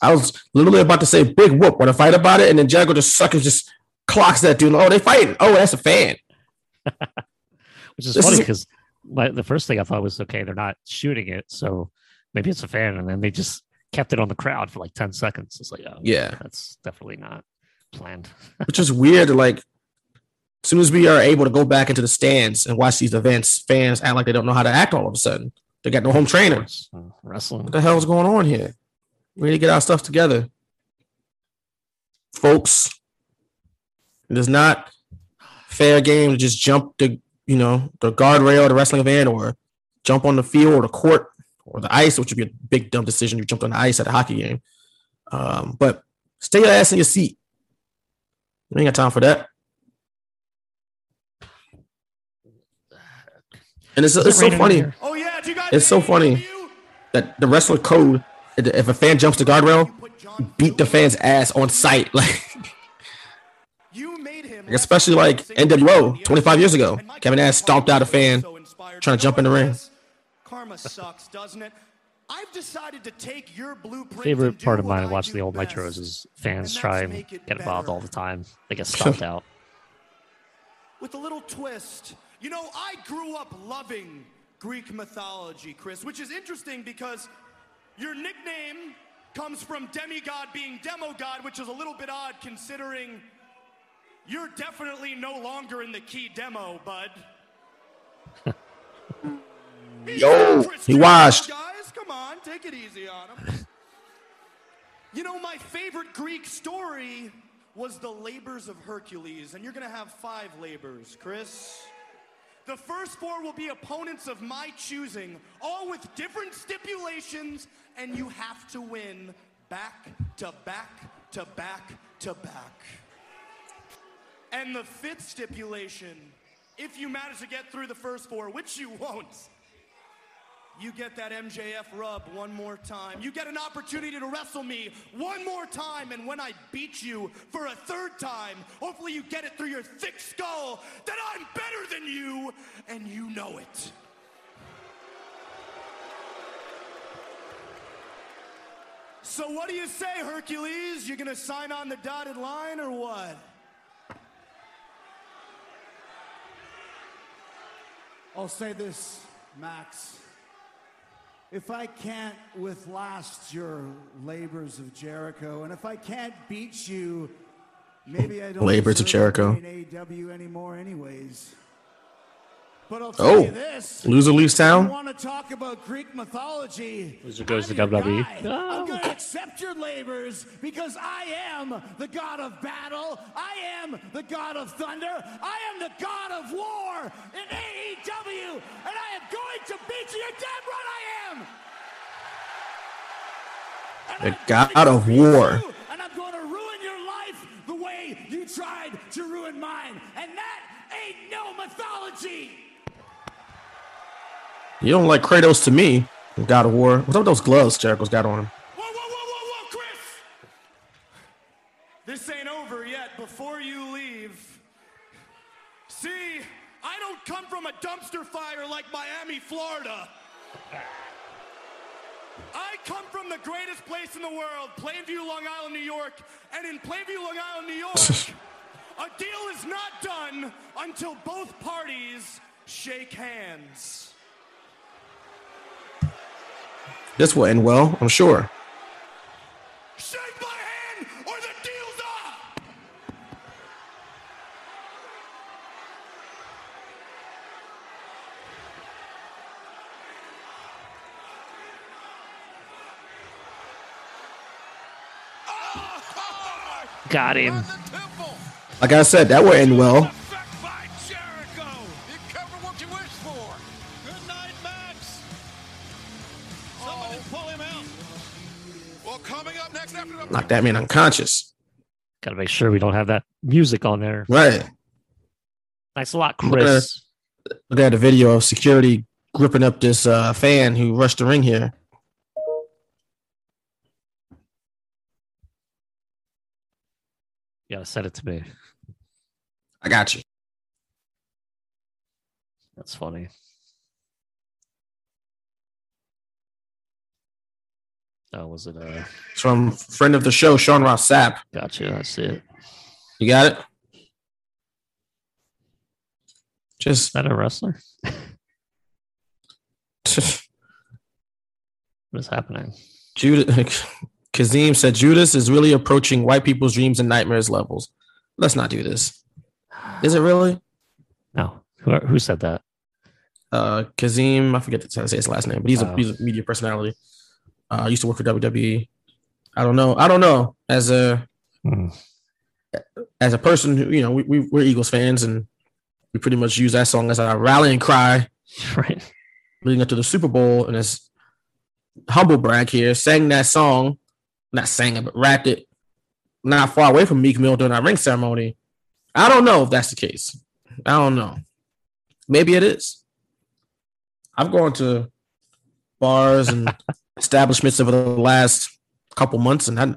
I was literally about to say big whoop when I fight about it, and then Jericho just suckers just clocks that dude. Oh, they fighting. Oh, that's a fan. Which is This funny because the first thing I thought was okay, they're not shooting it, so maybe it's a fan, and then they just kept it on the crowd for like ten seconds. It's like, oh, Yeah. that's definitely not planned. Which is weird. Like, as soon as we are able to go back into the stands and watch these events, fans act like they don't know how to act all of a sudden. They got no home trainer. Uh, wrestling. What the hell's going on here? We need to get our stuff together. Folks, it is not fair game to just jump the, you know, the guardrail the wrestling event or jump on the field or the court or the ice, which would be a big dumb decision. You jumped on the ice at a hockey game. Um, but stay your ass in your seat. We ain't got time for that. And it's, Is it it's so funny. Oh, yeah, do you guys It's so funny that the wrestler code, if a fan jumps the guardrail, beat the fan's ass on sight. Like, especially like NWO 25 years ago. Kevin Nash stomped out a fan trying to jump in the ring. Karma sucks, doesn't it? I've decided to take your blueprint. Favorite part of mine watching the old Nitros is fans try and get involved all the time. They get stopped out. with a little twist. You know, I grew up loving Greek mythology, Chris, which is interesting because your nickname comes from demigod being demogod, which is a little bit odd considering you're definitely no longer in the key demo, bud. Yo, he washed. Guys, come on, take it easy on him. you know, my favorite Greek story was the labors of Hercules, and you're gonna have five labors, Chris. The first four will be opponents of my choosing, all with different stipulations, and you have to win back to back to back to back. And the fifth stipulation, if you manage to get through the first four, which you won't, you get that MJF rub one more time. You get an opportunity to wrestle me one more time, and when I beat you for a third time, hopefully you get it through your thick skull that I'm better than you, and you know it. So what do you say, Hercules? You're gonna sign on the dotted line or what? I'll say this, Max. If I can't outlast your labors of Jericho, and if I can't beat you, maybe I don't Labors of to Jericho. AEW anymore, anyways. But I'll tell you Oh, this. loser leaves I town. want to talk about Greek mythology. Loser goes to WWE. guy. I'm going to accept your labors because I am the god of battle. I am the god of thunder. I am the god of war in AEW, and I am going to beat you. You're damn right I am. The God of War. And I'm going to ruin your life the way you tried to ruin mine. And that ain't no mythology. You don't like Kratos to me. God of War. What's up with those gloves Jericho's got on him? Whoa, whoa, whoa, whoa, whoa, Chris! This ain't over yet. Before you leave, see, I don't come from a dumpster fire like Miami, Florida. I come from the greatest place in the world, Plainview, Long Island, New York. And in Plainview, Long Island, New York, a deal is not done until both parties shake hands. This will end well, I'm sure. Shake my hand or the deal's up! Got him. Like I said, that will end well. Knock that man unconscious. Got to make sure we don't have that music on there. Right. Thanks a lot, Chris. Look at the video of security gripping up this uh, fan who rushed the ring here. You gotta send it to me. I got you. That's funny. Oh, was it? Uh, It's from friend of the show, Sean Ross Sapp. gotcha. I see it. You got it? Just Is that a wrestler? What is happening? Judas Kazim said Judas is really approaching white people's dreams and nightmares levels. Let's not do this. Is it really? No. Who, who said that? Uh Kazim, I forget to say his last name, but he's a Oh. he's a media personality. Uh used to work for WWE. I don't know. I don't know. As a Hmm. as a person who, you know, we, we we're Eagles fans and we pretty much use that song as our rallying cry Right. leading up to the Super Bowl and as humble brag here, sang that song, not sang it, but rapped it not far away from Meek Mill during our ring ceremony. I don't know if that's the case. I don't know. Maybe it is. I've gone to bars and establishments over the last couple months, and I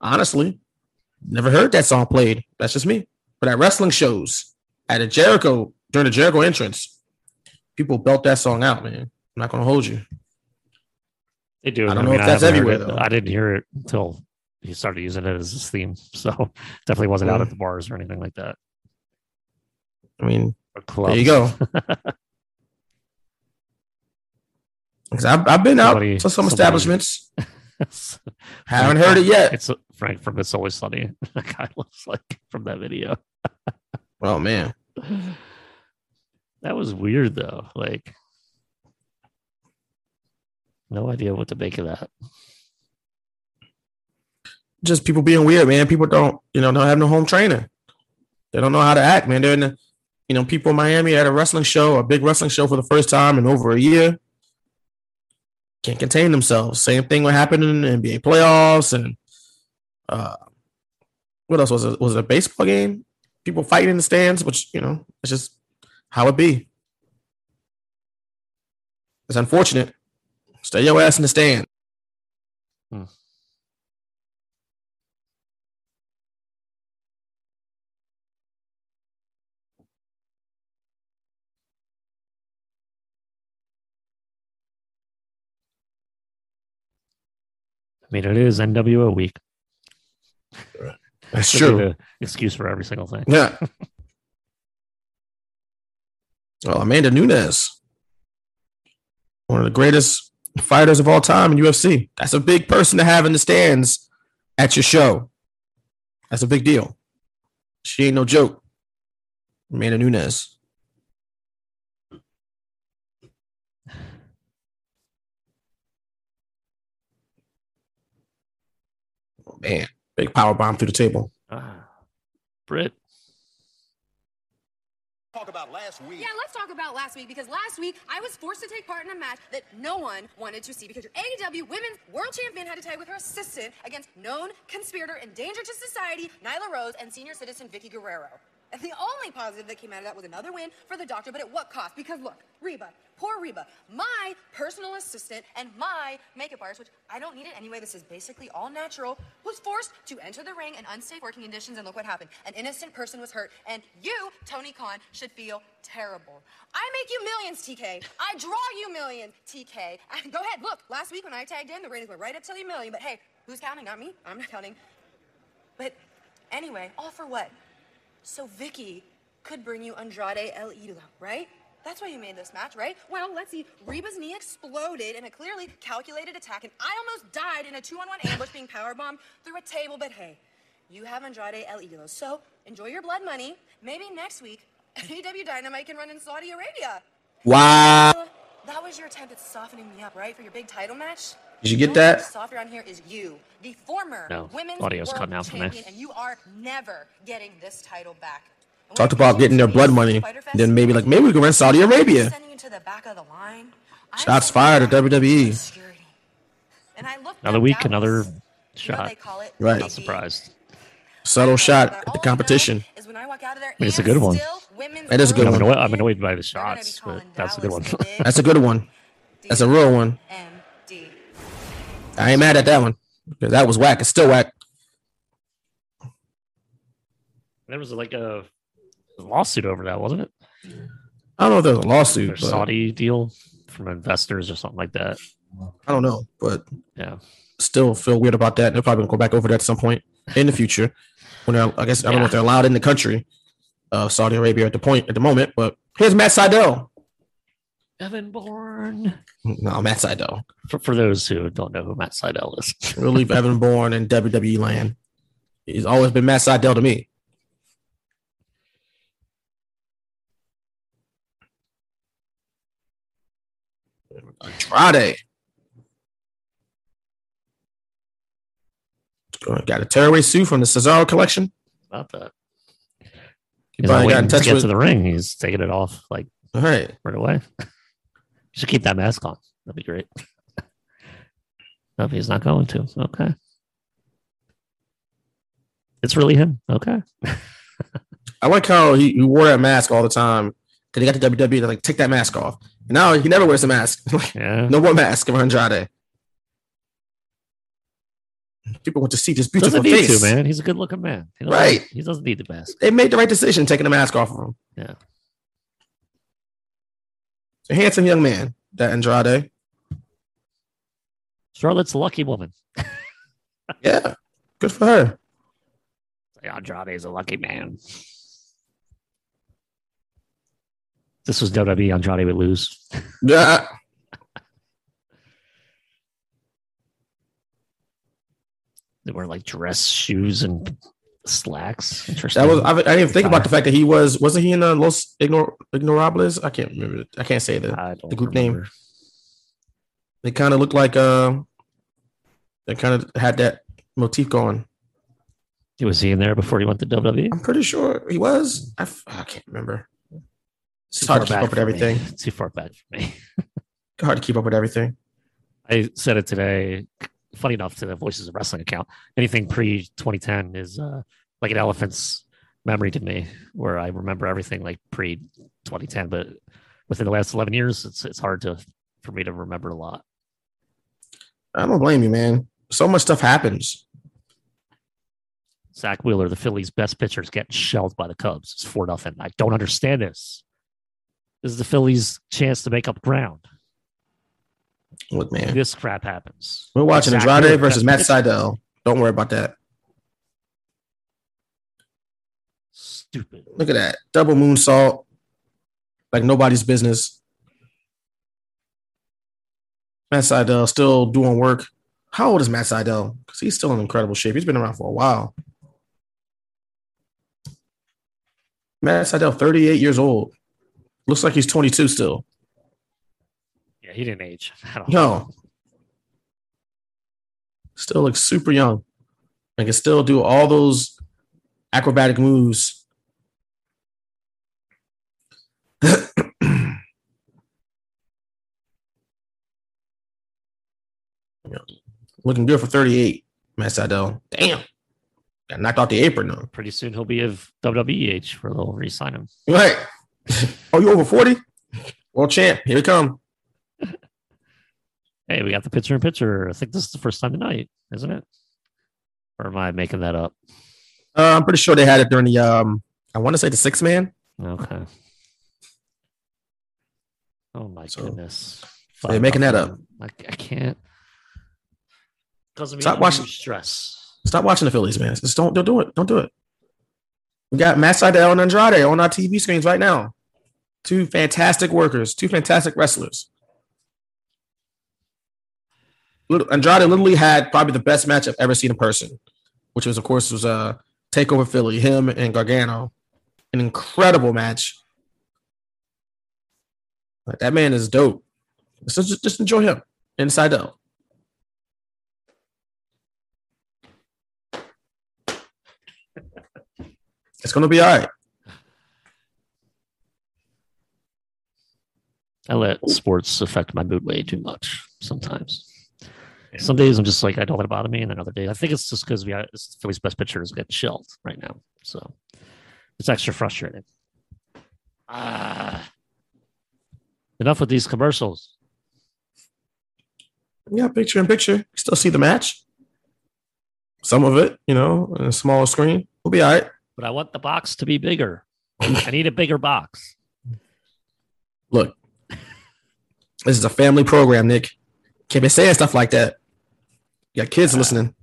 honestly never heard that song played. That's just me. But at wrestling shows, at a Jericho during the Jericho entrance, people belt that song out, man. I'm not gonna hold you. They do. I don't know if that's everywhere, though. I didn't hear it until he started using it as his theme. So definitely wasn't out at the bars or anything like that. I mean, there you go. 'Cause I've, I've been out to some somebody- establishments. Haven't heard it yet. It's Frank from It's Always Sunny. That guy looks like from that video. Oh man, That was weird though. Like, no idea what to make of that. just people being weird, man. People don't, you know, don't have no home trainer. They don't know how to act, man. They're in the, you know, people in Miami at a wrestling show, a big wrestling show for the first time in over a year. Can't contain themselves. Same thing what happened in the NBA playoffs and uh what else was it? Was it a baseball game? People fighting in the stands, which you know, it's just how it be. It's unfortunate. Stay your ass in the stand. Mean, it is NWO week. That's true. excuse for every single thing. Yeah. well, Amanda Nunes, one of the greatest fighters of all time in UFC. That's a big person to have in the stands at your show. That's a big deal. She ain't no joke. Amanda Nunes. Man, big power bomb through the table. Ah, Britt. Talk about last week. Yeah, let's talk about last week because last week I was forced to take part in a match that no one wanted to see because your AEW Women's World Champion had to tag with her assistant against known conspirator and danger to society Nyla Rose and senior citizen Vickie Guerrero. The only positive that came out of that was another win for the doctor, but at what cost? Because look, Reba, poor Reba, my personal assistant and my makeup artist, which I don't need it anyway, this is basically all natural, was forced to enter the ring in unsafe working conditions, and look what happened. An innocent person was hurt, and you, Tony Khan, should feel terrible. I make you millions, TK. I draw you millions, TK. Go ahead, look, last week when I tagged in, the ratings went right up to a million, but hey, who's counting? Not me. I'm not counting. But anyway, all for what? So Vickie could bring you Andrade El Idolo, right? That's why you made this match, right? Well, let's see. Reba's knee exploded in a clearly calculated attack, and I almost died in a two-on-one ambush being powerbombed through a table. But hey, you have Andrade El Idolo, so enjoy your blood money. Maybe next week, AEW Dynamite can run in Saudi Arabia. Wow. That was your attempt at softening me up, right, for your big title match? Did you get that? person Soft around here is you, the former No, women's audio's world cutting out for me. and you are never getting this title back. And Talked about getting their blood money. Then maybe like maybe we can run Saudi Arabia. sending you to the back of the line. Shots fired at. WWE. And I looked Another week, another shot. they call Right. Not surprised. Subtle shot at the competition. is I walk out of there I mean, it's a good one. still women's That is a good I'm one. annoyed, I'm annoyed by the shots, but that's a good one. That's a good one. That's a real one. I ain't mad at that one that was whack. It's still whack. there was like a lawsuit over that, wasn't it? I don't know if there was a lawsuit, but Saudi deal from investors or something like that. I don't know. But Yeah. still feel weird about that. They're probably gonna go back over that at some point in the future. When I guess I don't know if they're allowed in the country of Saudi Arabia at the point at the moment. But here's Matt Sydal. Evan Bourne. No, Matt Sydal. For, for those who don't know who Matt Sydal is, We'll leave Evan Bourne in WWE land. He's always been Matt Sydal to me. Andrade. Got a tearaway suit from the Cesaro collection. about that. He He's not got waiting in to get with. to the ring. He's taking it off like All right. right away. you should keep that mask on. That'd be great. no, he's not going to. Okay. It's really him. Okay. I like how he, he wore that mask all the time. Cause he got to WWE, they're like, take that mask off. And now he never wears a mask. Yeah. no more mask of Andrade. People want to see this beautiful doesn't need face. to, man. He's a good looking man. He Right. He doesn't need the mask. They made the right decision taking the mask off of him. Yeah. A handsome young man, that Andrade. Charlotte's a lucky woman. Yeah. Good for her. Andrade is a lucky man. This was WWE. Andrade would lose. Yeah. They wear like dress shoes and slacks. Interesting. That was I, I didn't even think about the fact that he was wasn't he in the Los Ignor, Ignorables? I can't remember. I can't say the, the group name. They kind of looked like uh they kind of had that motif going. Was he in there before he went to WWE? I'm pretty sure he was. I, f- I can't remember. It's Too hard to keep up with for me. everything. Too far back for me. Hard to keep up with everything. I said it today. Funny enough, to the Voices of Wrestling account, anything pre 2010 is uh, like an elephant's memory to me, where I remember everything like pre 2010. But within the last 11 years, it's it's hard to for me to remember a lot. I don't blame you, man. So much stuff happens. Zack Wheeler, the Phillies' best pitcher, is getting shelled by the Cubs. It's four nothing. I don't understand this. This is the Phillies' chance to make up ground. Look, man, this crap happens. we're watching Exactly Andrade versus Matt Sydal. Don't worry about that. Stupid. Look at that double moonsault, like nobody's business. Matt Sydal still doing work. How old is Matt Sydal? Because he's still in incredible shape. He's been around for a while. Matt Sydal, 38 years old. Looks like he's 22 still. Yeah, he didn't age. at all. No. Still looks super young. I can still do all those acrobatic moves. Looking good for 38, Matt Sydal. Damn. Got knocked off the apron though. Pretty soon he'll be of WWE age where they'll re-sign him. Right. oh, you over 40? World champ. Here we come. Hey, we got the picture in picture. I think this is the first time tonight, isn't it? Or am I making that up? Uh, I'm pretty sure they had it during the um I want to say the six man. Okay. Oh my goodness. they're making that up. I, I can't. Because of Stop watching- stress. Stop watching the Phillies, man. Just don't don't do it. Don't do it. We got Matt Sydal and Andrade on our TV screens right now. Two fantastic workers, two fantastic wrestlers. Andrade literally had probably the best match I've ever seen in person, which was, of course, was uh, Takeover Philly, him and Gargano. An incredible match. Like, that man is dope. So just, just enjoy him and Sydal. It's gonna be all right. I let sports affect my mood way too much sometimes. Some days I'm just like, I don't let it bother me. And then other days, I think it's just because we got it's Philly's best pitcher is getting shelled right now. So it's extra frustrating. Ah. Enough with these commercials. Yeah, picture in picture. Still see the match. Some of it, you know, on a smaller screen. We'll be all right. But I want the box to be bigger. I need a bigger box. Look, this is a family program, Nick. Can't be saying stuff like that. You got kids listening.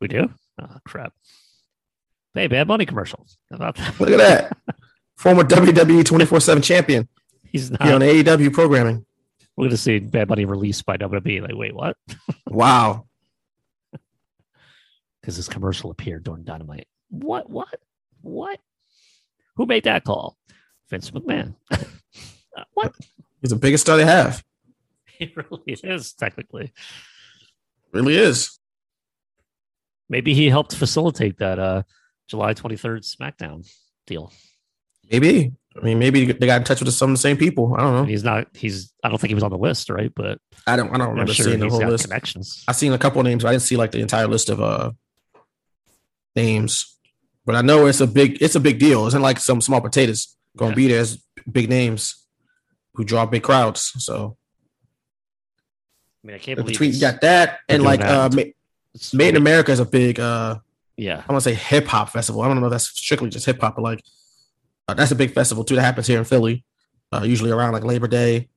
We do? Oh, crap. Hey, Bad Bunny commercials. How about that? Look at that. Former WWE 24 7 champion. He's not. On AEW programming. We're going to see Bad Bunny released by WWE. Like, wait, what? Wow. Because this commercial appeared during Dynamite. What? What? What? Who made that call? Vince McMahon. Uh, what? He's the biggest star they have. He really is, technically. Really is. Maybe he helped facilitate that uh, July 23rd SmackDown deal. Maybe. I mean, maybe they got in touch with some of the same people. I don't know. He's not, he's, I don't think he was on the list, right? But I don't I don't remember sure seeing the whole list. connections. I seen a couple of names, but I didn't see like the entire list of uh names. But I know it's a big it's a big deal. It's not like some small potatoes gonna be there. It's big names who draw big crowds. So I mean, I can't believe between you got that and like uh. Ma- Made in America is a big uh yeah. I want to say hip hop festival. I don't know if that's strictly just hip hop, but like uh, that's a big festival too that happens here in Philly. Uh, usually around like Labor Day.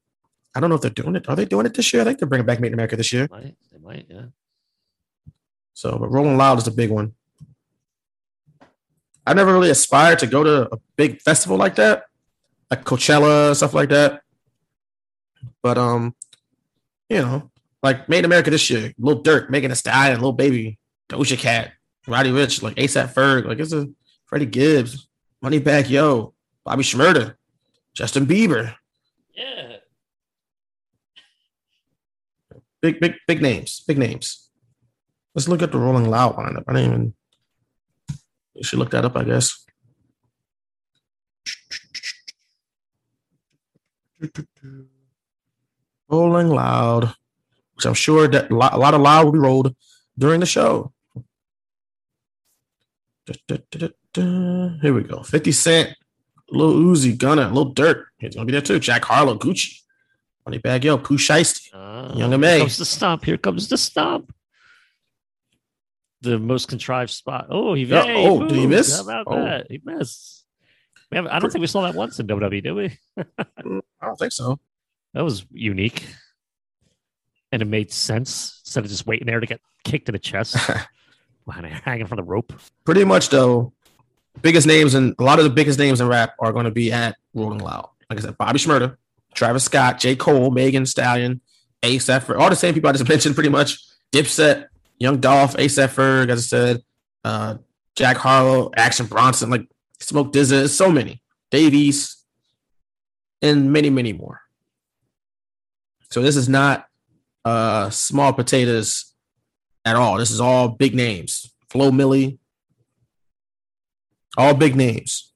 I don't know if they're doing it. Are they doing it this year? I think they're bringing back Made in America this year. Might, they might, yeah. So, but Rolling Loud is a big one. I never really aspired to go to a big festival like that, like Coachella stuff like that. But um, you know, like Made in America this year, Lil Durk, Megan Thee Stallion, Lil Baby, Doja Cat, Roddy Ricch, like ASAP Ferg, like it's a Freddie Gibbs, Moneybagg Yo, Bobby Shmurda, Justin Bieber, Yeah. big big big names, big names. Let's look at the Rolling Loud lineup. I didn't even. You should look that up, I guess. Rolling Loud, which I'm sure that a lot of loud will be rolled during the show. Here we go. 50 Cent, Lil Uzi, Gunna, Lil Durk. He's gonna be there too. Jack Harlow, Gucci, Moneybagg Yo, Pooh Shiesty, ah, Young Here M.A. comes the stomp. Here comes the stomp. The most contrived spot. Oh, he Yeah, hey, oh, did he miss? How about Oh. that? He missed. I don't think we saw that once in WWE, did we? I don't think so. That was unique. And it made sense instead of just waiting there to get kicked in the chest, hanging from the rope. Pretty much though, biggest names and a lot of the biggest names in rap are going to be at Rolling Loud. Like I said, Bobby Shmurda, Travis Scott, J. Cole, Megan Stallion, Ferg, all the same people I just mentioned pretty much. Dipset, Young Dolph, ASAP Ferg, as I said, uh, Jack Harlow, Action Bronson, like Smoke DZA, so many. Davies, and many, many more. So this is not uh small potatoes at all. This is all big names. Flo Milli, all big names.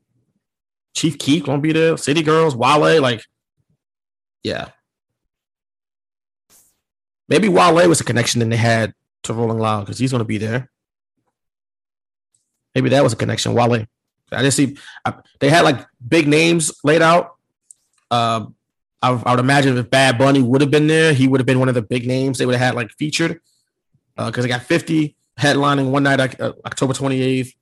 Chief Keef gonna be there. City Girls, Wale, like, yeah. Maybe Wale was a connection that they had to Rolling Loud because he's gonna be there. Maybe that was a connection. Wale. I didn't see. I, they had like big names laid out. Uh, I, I, would imagine if Bad Bunny would have been there, he would have been one of the big names they would have had like featured. Because uh, they got 50 headlining one night, uh, October 28th.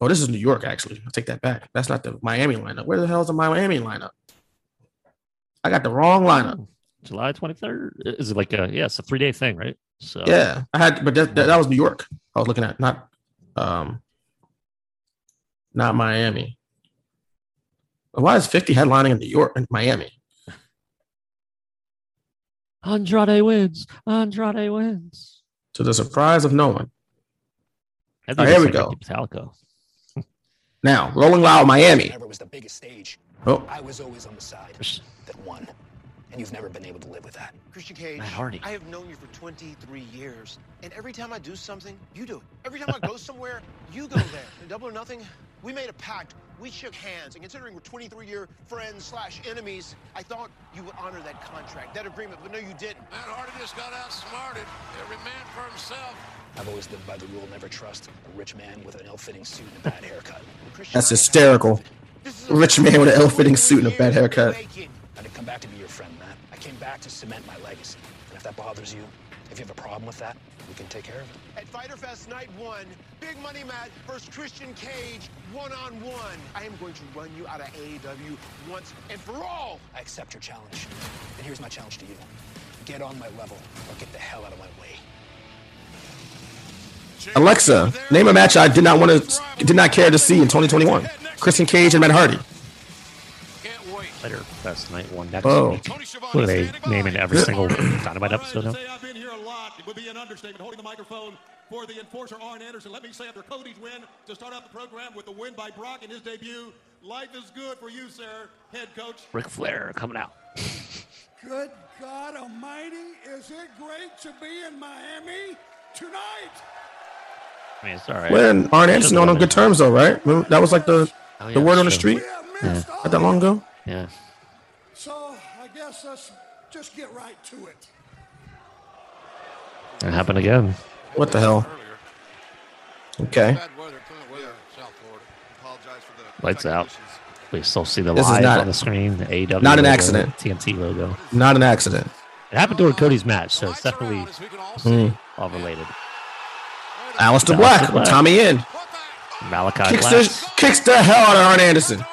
Oh, this is New York, actually. I'll take that back. That's not the Miami lineup. Where the hell is the Miami lineup? I got the wrong lineup. July 23rd. Is it like a, yeah, it's a three day thing, right? So, yeah, I had, but that, that, that was New York. I was looking at, not, um, not Miami. Why is 50 headlining in New York and Miami? Andrade wins. Andrade wins. To the surprise of no one. I Oh, here we go. Metallica. Now, Rolling Loud, Miami. Whenever it was the biggest stage, Oh. I was always on the side that won. And you've never been able to live with that. Christian Cage, Matt Hardy. I have known you for 23 years, and every time I do something, you do it. Every time I go somewhere, you go there. In Double or Nothing, we made a pact. We shook hands, and considering we're 23-year friends slash enemies, I thought you would honor that contract, that agreement, but no, you didn't. Matt Hardy just got outsmarted. Every man for himself. I've always lived by the rule never trust a rich man with an ill-fitting suit and a bad haircut. That's hysterical. Rich man with an ill-fitting suit and a bad haircut. I didn't come back to be your friend, Matt. I came back to cement my legacy. And if that bothers you, if you have a problem with that, we can take care of it. At Fighter Fest Night 1, Big Money Matt versus Christian Cage, one-on-one. I am going to run you out of AEW once and for all. I accept your challenge. And here's my challenge to you. Get on my level or get the hell out of my way. Alexa, name a match I did not want to, did not care to see in 2021. Christian Cage and Matt Hardy. Later, Fest Night One next Oh. week. What are they naming every single Dynamite episode now? It would be an understatement holding the microphone for the enforcer Arn Anderson. Let me say after Cody's win to start out the program with the win by Brock in his debut. Life is good for you, sir, head coach. Ric Flair coming out. Good God Almighty, is it great to be in Miami tonight? I mean, it's all right. When Arn Anderson on on good terms though, right? Remember, That was like the Oh, the word on the street Yeah. not that long ago. Yeah. So I guess let's just get right to it. It happened again. What the hell? Okay. Bad weather, kind of weather in South Florida. Apologize for the Lights out. We still see the This is live not- on the screen, the AW. not an logo, accident. TNT logo. Not an accident. It happened during Cody's match, so it's definitely Hmm. all related. Aleister Aleister Black, Black. Tommy End. Malachi Kicks the, kicks the hell out of Arn Anderson.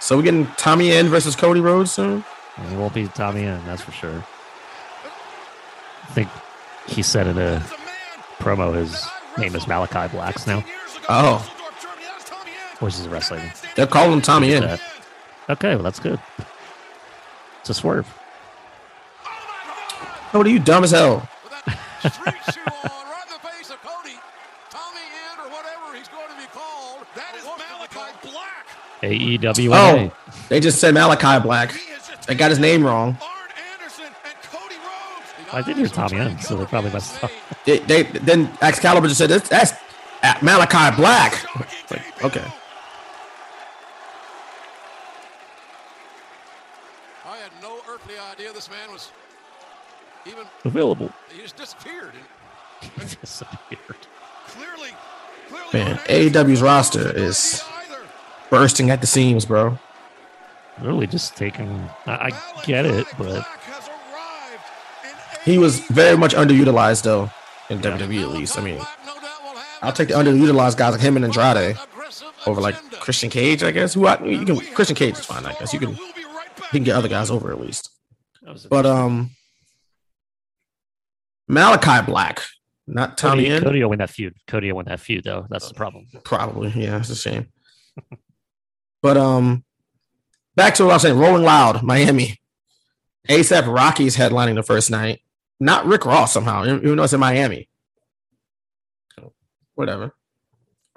So we're getting Tommy End versus Cody Rhodes soon. He won't be Tommy End, that's for sure. I think he said in a promo his name is Malachi Blacks now. Oh, Voices of Wrestling. they're calling him Tommy End. That. Okay, well that's good. It's a swerve. Oh, what are you dumb as hell. AEWA. Oh, they just said Malachi Black. They got his name wrong. I did hear Tommy End, so they probably messed up. They, they then Excalibur just said that's, that's Malachi Black. Like, okay. I had no earthly idea this man was even Available. He just disappeared. Disappeared. Clearly, Man, AEW's roster is bursting at the seams, bro. Really just taking. I, I get it, but He was very much underutilized though in WWE at least. I mean, I'll take the underutilized guys like him and Andrade over like Christian Cage, I guess. Who I, you can Christian Cage is fine, I guess. You can you can get other guys over at least. But um, Malachi Black, not Tommy Cody, End. Cody will win that feud. Cody will win that feud, though. That's the problem. Probably, yeah, it's a shame. but um, back to what I was saying. Rolling Loud, Miami. ASAP Rocky's headlining the first night. Not Rick Ross somehow, even though it's in Miami. Whatever.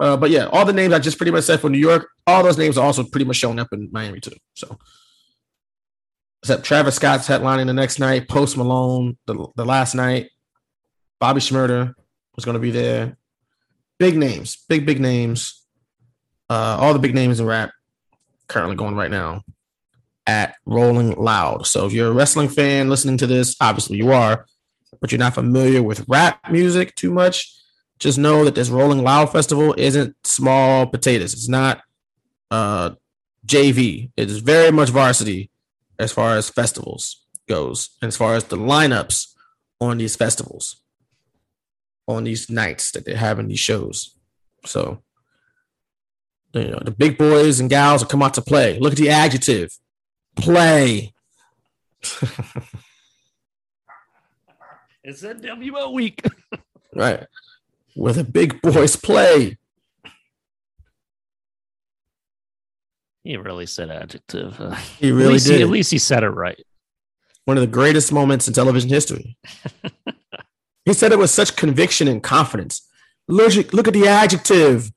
Uh, but yeah, all the names I just pretty much said for New York, all those names are also pretty much showing up in Miami too. So, except Travis Scott's headlining the next night, Post Malone the, the last night, Bobby Schmurder was going to be there. Big names, big big names. Uh, all the big names in rap currently going right now at Rolling Loud. So if you're a wrestling fan listening to this, obviously you are, but you're not familiar with rap music too much just know that this Rolling Loud Festival isn't small potatoes. It's not uh, JV. It is very much varsity as far as festivals goes, as far as the lineups on these festivals, on these nights that they're having these shows. So, you know, the big boys and gals will come out to play. Look at the adjective, play. It's NWO week. right where the big boys play. He really said adjective. Uh, He really at did. at least he said it right. One of the greatest moments in television history. he said it with such conviction and confidence. Look, look at the adjective,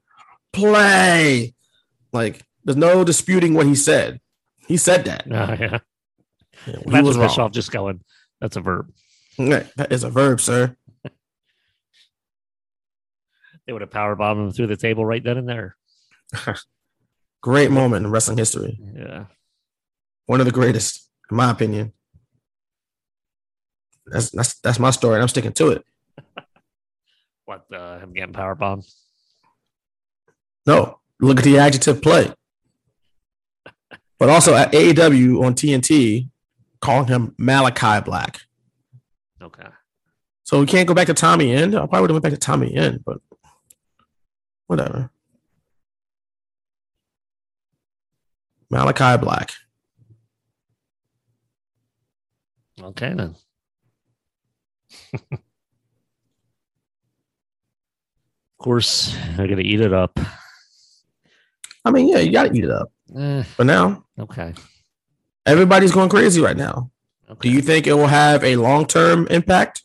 play. Like, there's no disputing what he said. He said that. Oh, yeah. he Imagine was wrong. Bischoff just going, that's a verb. That is a verb, sir. They would have power bombed him through the table right then and there. Great moment in wrestling history. Yeah. One of the greatest, in my opinion. That's that's that's my story, and I'm sticking to it. What, uh, him getting power bombed? No, look at the adjective play. But also at AEW on TNT, calling him Malachi Black. Okay. So we can't go back to Tommy End. I probably would have went back to Tommy End, but whatever. Malachi Black. Okay, then. of course, they're going to eat it up. I mean, yeah, you got to eat it up. Eh, But now okay. everybody's going crazy right now. Do you think it will have a long term impact?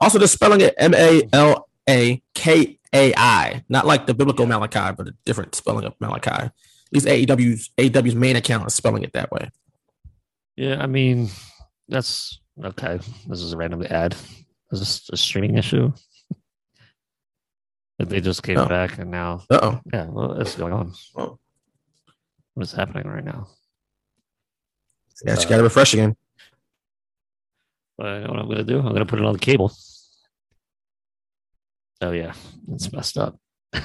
Also, they're spelling it M A L A K A I, not like the biblical Malachi, but a different spelling of Malachi. At least AEW's AEW's main account is spelling it that way. Yeah, I mean, that's okay. This is a random ad. Is this a streaming issue? They just came back and now. Uh oh. Yeah, well, what's going on? Oh. What is happening right now? Yeah, you got to refresh again. But I know what I'm going to do. I'm going to put it on the cable. Oh, yeah. It's messed up.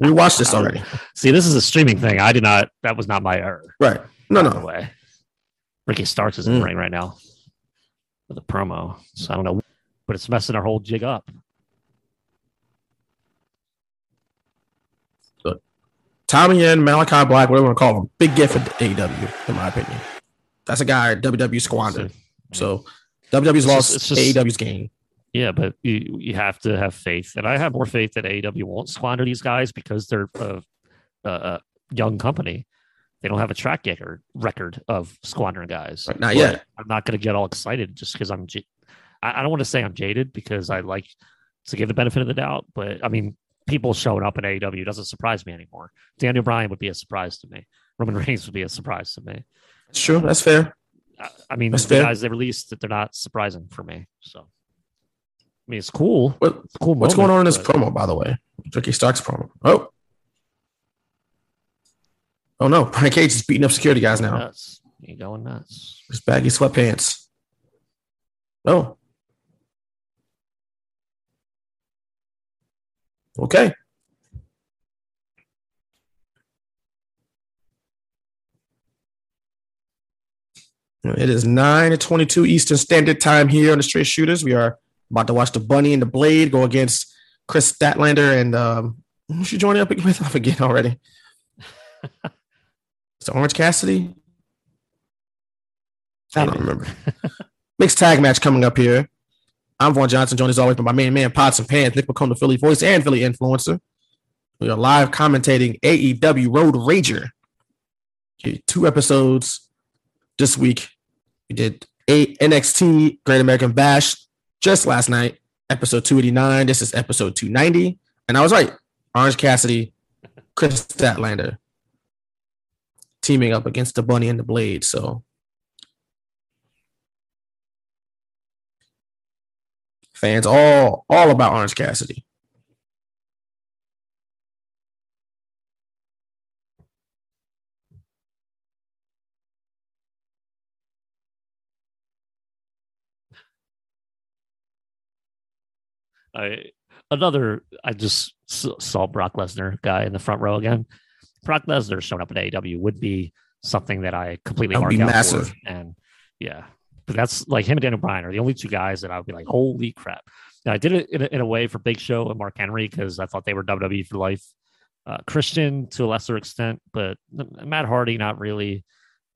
We watched this already. See, this is a streaming thing. I did not, that was not my error. Right. No, no. way. Ricky Starks is in the Mm. ring right now with a promo. So I don't know, but it's messing our whole jig up. Tommy End Malachi Black, whatever you want to call him, big gift for AEW, in my opinion. That's a guy WWE squandered. So WWE's lost just- it's just- AEW's game. Yeah, but you you have to have faith, and I have more faith that AEW won't squander these guys because they're a, a, a young company. They don't have a track record record of squandering guys. Right, not But yet. I'm not going to get all excited just because I'm. I don't want to say I'm jaded because I like to give the benefit of the doubt, but I mean, people showing up in AEW doesn't surprise me anymore. Daniel Bryan would be a surprise to me. Roman Reigns would be a surprise to me. It's true. That's fair. I, I mean, That's the fair. guys they released that they're not surprising for me. So, I mean, it's cool. What, It's cool. what's moment, going on in this promo, by the way? Ricky Starks promo. Oh. Oh no, Brian Cage is beating up security guys now. Nuts. You going nuts? His baggy sweatpants. Oh. Okay. It is 9 to 22 Eastern Standard Time here on the Straight Shooters. We are about to watch the Bunny and the Blade go against Kris Statlander and um, who should join up with? I forget already. Is it Orange Cassidy? I don't remember. Mixed tag match coming up here. I'm Vaughn Johnson, joined as always by my main man, Pots and Pans, Nick McComb, the Philly voice and Philly influencer. We are live commentating AEW Road Rager. Okay, two episodes this week. We did a NXT Great American Bash just last night, episode 289. This is episode 290. And I was right. Orange Cassidy, Kris Statlander teaming up against the Bunny and the Blade. So fans all all about Orange Cassidy. I another. I just saw Brock Lesnar guy in the front row again. Brock Lesnar showing up at AEW would be something that I completely That would be mark out massive. for. And yeah, that's like him and Daniel Bryan are the only two guys that I would be like, holy crap. I did it in a, in a way for Big Show and Mark Henry because I thought they were WWE for life. Uh, Christian to a lesser extent, but Matt Hardy, not really.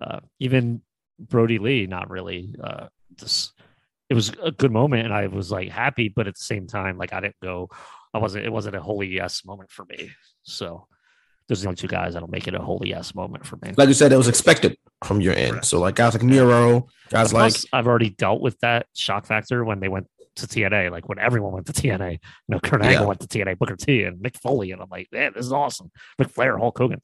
Uh, even Brodie Lee, not really. Uh, just, it was a good moment, and I was like happy, but at the same time, like I didn't go. I wasn't. It wasn't a holy yes moment for me. So those are the only two guys that'll make it a holy yes moment for me. Like you said, it was expected from your end. So like guys like Miro, guys like I've already dealt with that shock factor when they went to TNA, like when everyone went to TNA. You know, Kurt Angle Yeah. went to TNA, Booker T, and Mick Foley, and I'm like, man, this is awesome. Mick Flair, Hulk Hogan.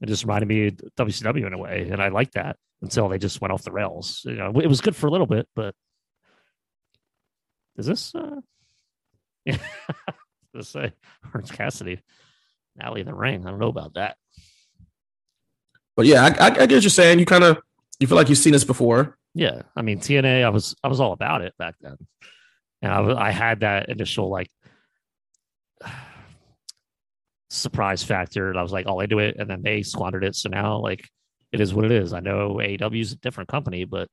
It just reminded me of WCW in a way, and I liked that until they just went off the rails. You know, it was good for a little bit, but is this? uh Yeah, let's say Orange Cassidy, Alley in the Ring. I don't know about that. But yeah, I, I, I get what you're saying. You kind of you feel like you've seen this before. Yeah, I mean TNA, I was I was all about it back then, and I, I had that initial like surprise factor, and I was like, all I do it," and then they squandered it. So now, like, it is what it is. I know AEW is a different company, but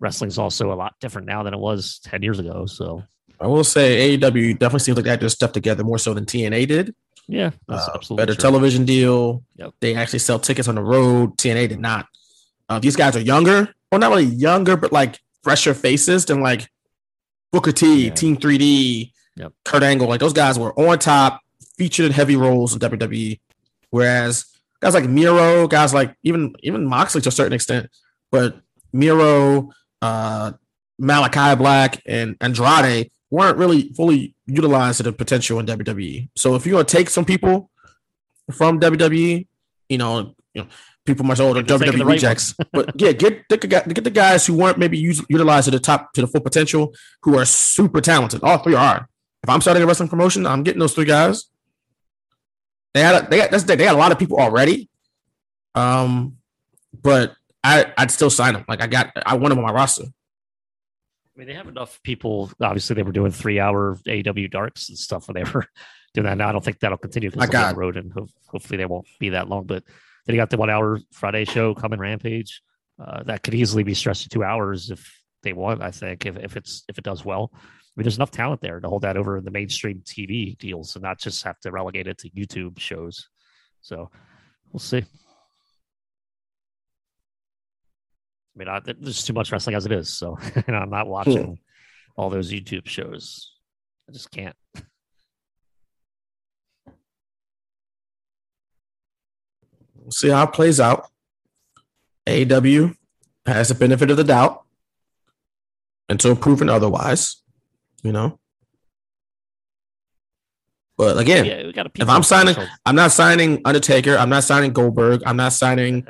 wrestling's also a lot different now than it was ten years ago. So I will say AEW definitely seems like they had their stuff together more so than TNA did. Yeah, that's Uh, absolutely better true. television deal. Yep. They actually sell tickets on the road. TNA did not. Uh, these guys are younger, well, not really younger, but like fresher faces than like Booker T, Team 3D, Yep. Kurt Angle. Like those guys were on top, featured in heavy roles in WWE. Whereas guys like Miro, guys like even even Moxley to a certain extent, but Miro, uh, Malachi Black, and Andrade weren't really fully utilized to the potential in WWE. So if you're gonna take some people from WWE, you know, you know, people much older WWE right rejects, but yeah, get the, get the guys who weren't maybe use, utilized to the top to the full potential, who are super talented. All three are. If I'm starting a wrestling promotion, I'm getting those three guys. They had a, they got that's they got a lot of people already. Um, but I I'd still sign them. Like I got I want them on my roster. I mean, they have enough people. Obviously, they were doing three-hour AW darks and stuff when they were doing that. Now, I don't think that'll continue because they'll be on the road, and ho- hopefully, they won't be that long. But then you got the one-hour Friday show coming, Rampage. Uh, that could easily be stretched to two hours if they want. I think if, if it's if it does well. I mean, there's enough talent there to hold that over the mainstream TV deals and not just have to relegate it to YouTube shows. So we'll see. I mean, I, there's too much wrestling as it is, so and I'm not hmm. watching all those YouTube shows. I just can't. We'll see how it plays out. AW has the benefit of the doubt until proven otherwise, you know. But again, Yeah, if I'm signing. I'm not signing Undertaker. I'm not signing Goldberg. I'm not signing.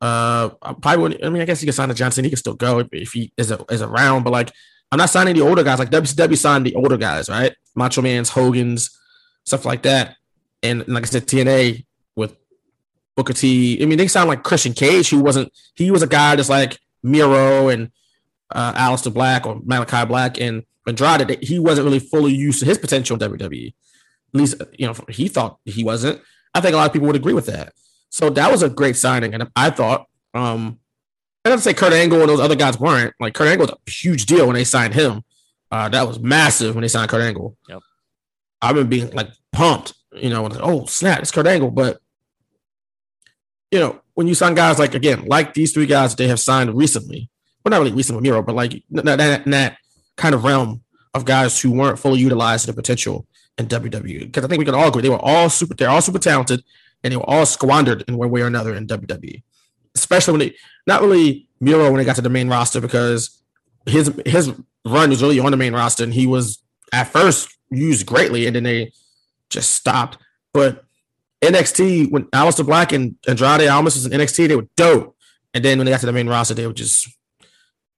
Uh, I probably wouldn't. I mean, I guess he can sign a Johnson. He can still go if, he is a, is around. But like, I'm not signing the older guys. Like WCW signed the older guys, right? Macho Man's, Hogan's, stuff like that. And like I said, TNA with Booker T. I mean, they sound like Christian Cage, who wasn't. He was a guy that's like Miro and uh, Aleister Black or Malachi Black and Andrade. He wasn't really fully used to his potential in WWE. At least, you know, he thought he wasn't. I think a lot of people would agree with that. So that was a great signing, and I thought. Um, I don't say Kurt Angle and those other guys weren't. Like Kurt Angle was a huge deal when they signed him. Uh, that was massive when they signed Kurt Angle. Yep. I've been being like pumped, you know, like, oh snap, it's Kurt Angle. But you know, when you sign guys like again, like these three guys they have signed recently, well, not really recent with Miro, but like in that, that kind of realm, of guys who weren't fully utilized to the potential in WWE. Because I think we can all agree they were all super, they're all super talented, and they were all squandered in one way or another in WWE. Especially when they, not really Miro when they got to the main roster because his his run was really on the main roster, and he was at first used greatly, and then they just stopped. But NXT when Aleister Black and Andrade Almas was in NXT, they were dope. And then when they got to the main roster, they were just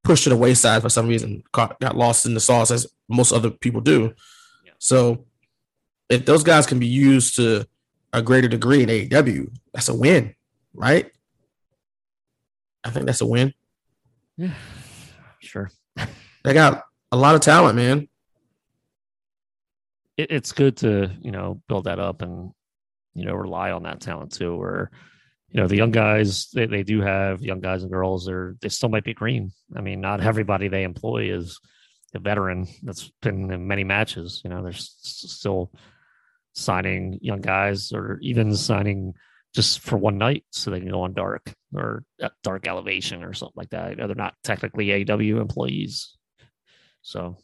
pushed to the wayside for some reason, got, got lost in the sauce as most other people do. So if those guys can be used to a greater degree in AEW, that's a win, right? I think that's a win. Yeah, sure. They got a lot of talent, man. It, it's good to you know build that up and you know rely on that talent too. Where you know the young guys they, they do have young guys and girls they're they still might be green i mean not everybody they employ is a veteran that's been in many matches you know they're still signing young guys or even signing just for one night so they can go on dark or uh, dark elevation or something like that You know, they're not technically aw employees so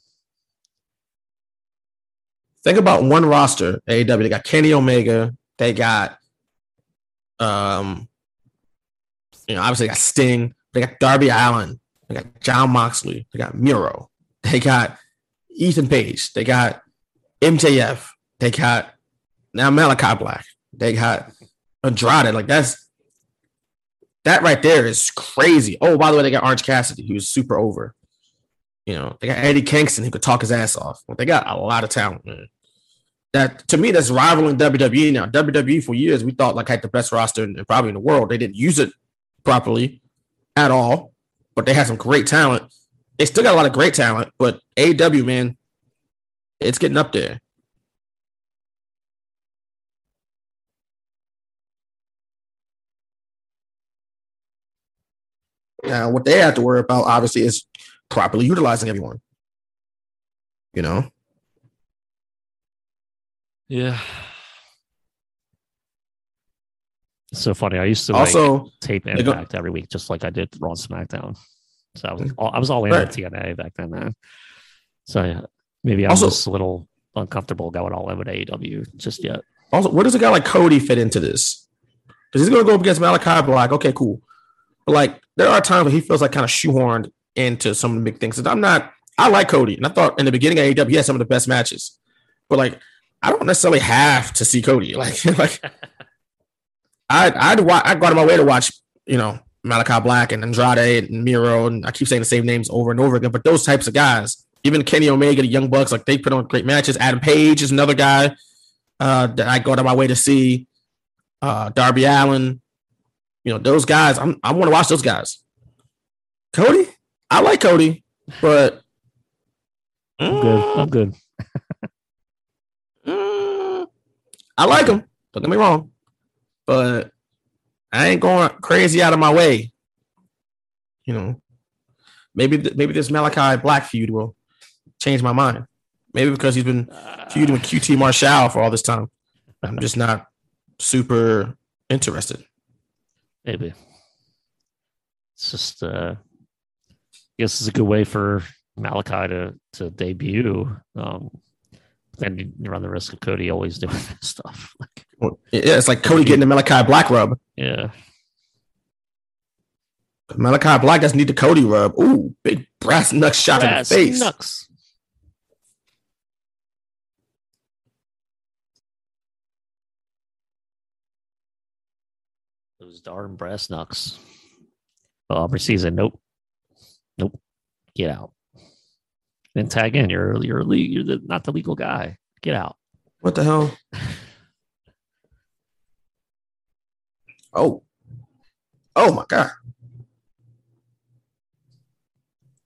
Think about one roster, AW. They got Kenny Omega. They got, um, you know, obviously they got Sting. They got Darby Allin. They got Jon Moxley. They got Miro. They got Ethan Page. They got MJF. They got now Malachi Black. They got Andrade. Like that's that right there is crazy. Oh, by the way, they got Orange Cassidy, who was super over. You know, they got Eddie Kingston who could talk his ass off. They got a lot of talent, man. That to me, that's rivaling WWE now. WWE for years we thought like had the best roster in, probably in the world. They didn't use it properly at all, but they had some great talent. They still got a lot of great talent, but AW man, it's getting up there. Now, what they have to worry about, obviously, is properly utilizing everyone. You know, yeah It's so funny. I used to Also, like, tape they go- Impact every week, just like I did Raw SmackDown. So I was mm-hmm. all, I was all in Right. on TNA back then, man. So yeah, maybe I'm Also- just a little uncomfortable going all in with AEW just yet. Also, where does a guy like Cody fit into this? Because he's going to go up against Malachi Black. Okay, cool. But like, there are times where he feels like kind of shoehorned into some of the big things. And I'm not. I like Cody, and I thought in the beginning of AEW he had some of the best matches. But like, I don't necessarily have to see Cody. Like, like I'd I'd wa- I'd go out of my way to watch, you know, Malachi Black and Andrade and Miro, and I keep saying the same names over and over again. But those types of guys, even Kenny Omega, the Young Bucks, like they put on great matches. Adam Page is another guy uh, that I go out of my way to see. Uh, Darby Allin, you know, those guys. I'm I want to watch those guys. Cody, I like Cody, but I'm good. I'm mm. good. Mm. I like him. Don't get me wrong, but I ain't going crazy out of my way. You know, maybe th- maybe this Malachi Black feud will change my mind. Maybe because he's been feuding with QT Marshall for all this time. I'm just not super interested. Maybe. It's just uh I guess it's a good way for Malachi to to debut. Um then you run the risk of Cody always doing that stuff. Like, Well, Yeah, it's like Cody getting the Malachi Black rub. yeah. Malachi Black doesn't need the Cody rub. Ooh, big brass knuck shot Brass in the face. knucks. Those darn brass knucks. Well, Aubrey season. Nope. Nope. Get out. Then tag in. You're you're le- you're the, not the legal guy. Get out. What the hell? Oh. Oh my god.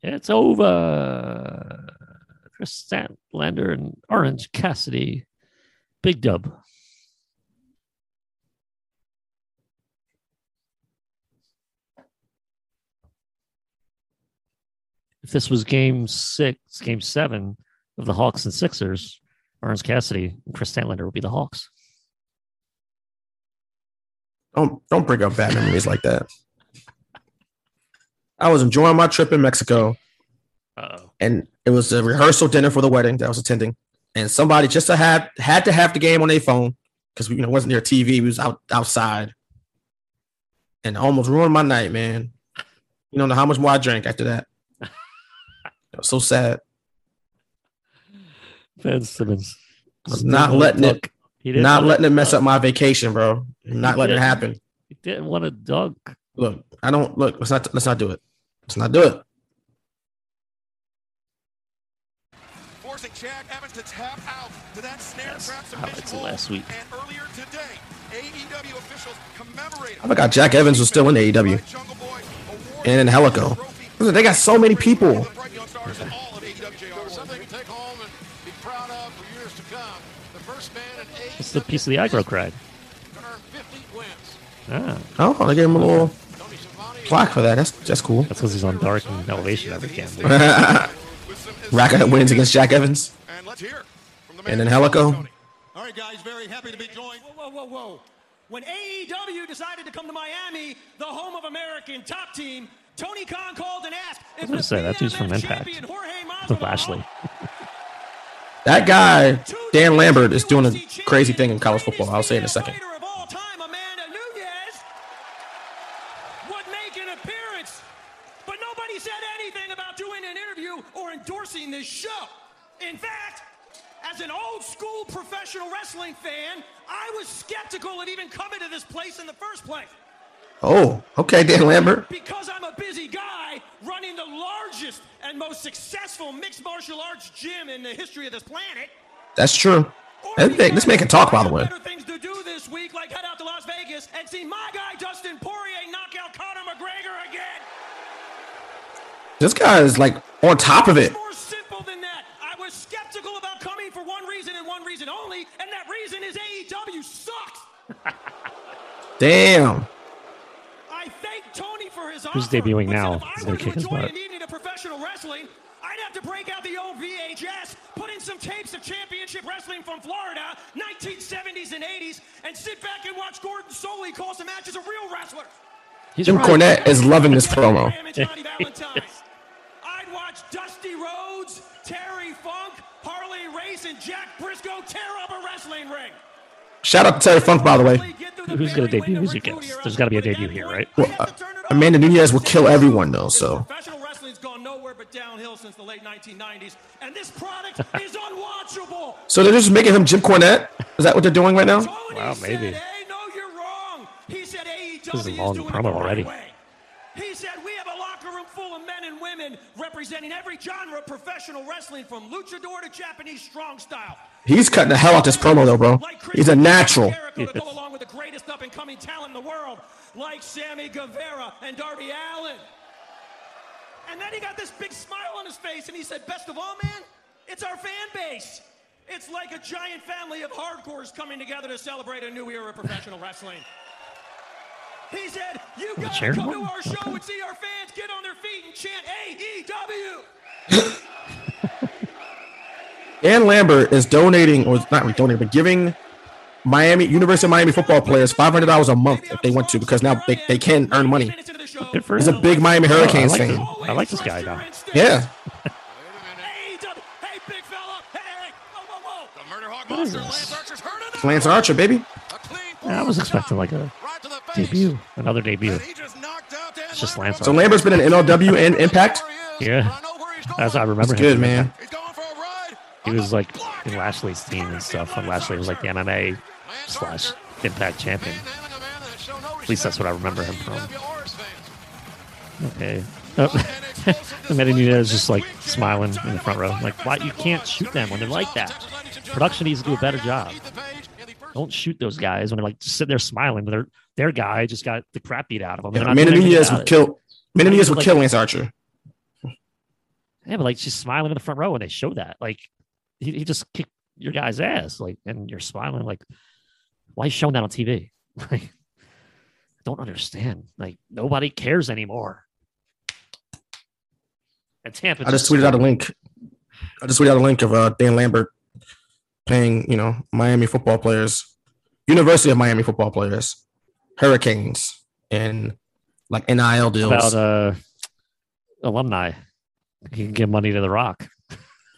It's over. Kris Statlander and Orange Cassidy. Big dub. This was game six, game seven of the Hawks and Sixers, Orange Cassidy and Kris Statlander would be the Hawks. Don't don't bring up bad memories like that. I was enjoying my trip in Mexico, Uh-oh. and It was a rehearsal dinner for the wedding that I was attending, and somebody just to have had to have the game on their phone because we you know wasn't near TV. We was out outside, and almost ruined my night, man. You don't know how much more I drank after that. It was so sad. Ben Simmons. I was not letting it, He didn't not letting it mess dunk. up my vacation, bro. Not letting it happen. He didn't want to dunk. Look, I don't look. Let's not. Let's not do it. Let's not do it. Forcing Jack Evans to tap out to that snare trap submission hold. last week. And earlier today, AEW officials commemorated. I forgot Jack Evans was still in AEW, and Angelico. Listen, They got so many people. Something to take home and be proud of for years to come. The first man in AEW It's the piece of the aggro cried. to earn 50 wins. Ah, Oh, they gave him a little plaque for that. That's that's cool. that's because he's on dark and elevation every game. Rack up wins against Jack Evans, And let's hear from the and then Helico. All right, guys, very happy to be joined. Whoa, whoa, whoa, whoa. When AEW decided to come to Miami, the home of American top team, Tony Khan called and asked I was gonna say that dude's from Impact. With Lashley. That guy, Dan Lambert, is doing a crazy thing in college football. I'll say in a second. would make an appearance, but nobody said anything about doing an interview or endorsing this show. In fact, as an old school professional wrestling fan, I was skeptical of even coming to this place in the first place. Oh, okay, Dan Lambert. Because I'm a busy guy running the largest and most successful mixed martial arts gym in the history of this planet. That's true. Man- This man can talk, by the way. Better things to do this week, like head out to Las Vegas and see my guy Dustin Poirier knock out Conor McGregor again. This guy is like on top of it. More simple than that. I was skeptical about coming for one reason and one reason only, and that reason is AEW sucks. Damn. I thank Tony for his Who's debuting now? if I He's gonna kick his butt. an evening of professional wrestling, I'd have to break out the old VHS, put in some tapes of championship wrestling from Florida, 1970s and 80s, and sit back and watch Gordon Solie call some matches of real wrestlers. Jim Cornette is loving this promo. I'd watch Dusty Rhodes, Terry Funk, Harley Race, and Jack Briscoe tear up a wrestling ring. Shout out to Terry Funk, by the way. Who's going to debut? Who's your guess? There's got to be a debut here, right? Well, uh, Amanda Nunes will kill everyone though. So Professional wrestling's gone nowhere but downhill since the late 1990s, and this product is unwatchable. so they're just making him Jim Cornette. Is that what they're doing right now? Wow, maybe. He said AEW This is a long doing promo the right already. He said we have a locker room full of men and women representing every genre of professional wrestling, from luchador to Japanese strong style. He's cutting the hell out this promo though, bro. He's a natural. Jericho to go along with the greatest up and coming talent in the world, like Sammy Guevara and Darby Allin. And then he got this big smile on his face, and he said, "Best of all, man, it's our fan base. It's like a giant family of hardcores coming together to celebrate a new era of professional wrestling." He said, "You gotta come to our show Okay. and see our fans get on their feet and chant AEW." Dan Lambert is donating, or not donating, but giving Miami University of Miami football players five hundred dollars a month if they want to, because now they, they can earn money. Good for He's a big Miami Oh, I Hurricanes like fan. this- I like this guy now. Yeah. Lance Archer, baby. Yeah, I was expecting like a debut, another debut. It's just Lance. So Lambert's been in MLW and Impact. Yeah, as I remember. That's him good, from man. He was like in Lashley's team and stuff. And Lashley was like the MMA slash Impact champion. At least that's what I remember him from. Okay. Oh. Amanda Nunes just like smiling in the front row. Like, why you can't shoot them when they're like that? Production needs to do a better job. Don't shoot those guys when they're like just sitting there smiling. But their their guy just got the crap beat out of them. They're not Amanda doing anything Nunes would kill. Nunes would Like- kill Lance Archer. Yeah, but like she's smiling in the front row when they show that. Like he, he just kicked your guy's ass. Like, and you're smiling. Like, why are you showing that on TV? Like, I don't understand. Like, nobody cares anymore. And Tampa. I just tweeted out a link. I just tweeted out a link of uh, Dan Lambert paying, you know, Miami football players, University of Miami football players, Hurricanes, and like NIL deals. about uh alumni. He can give money to the Rock.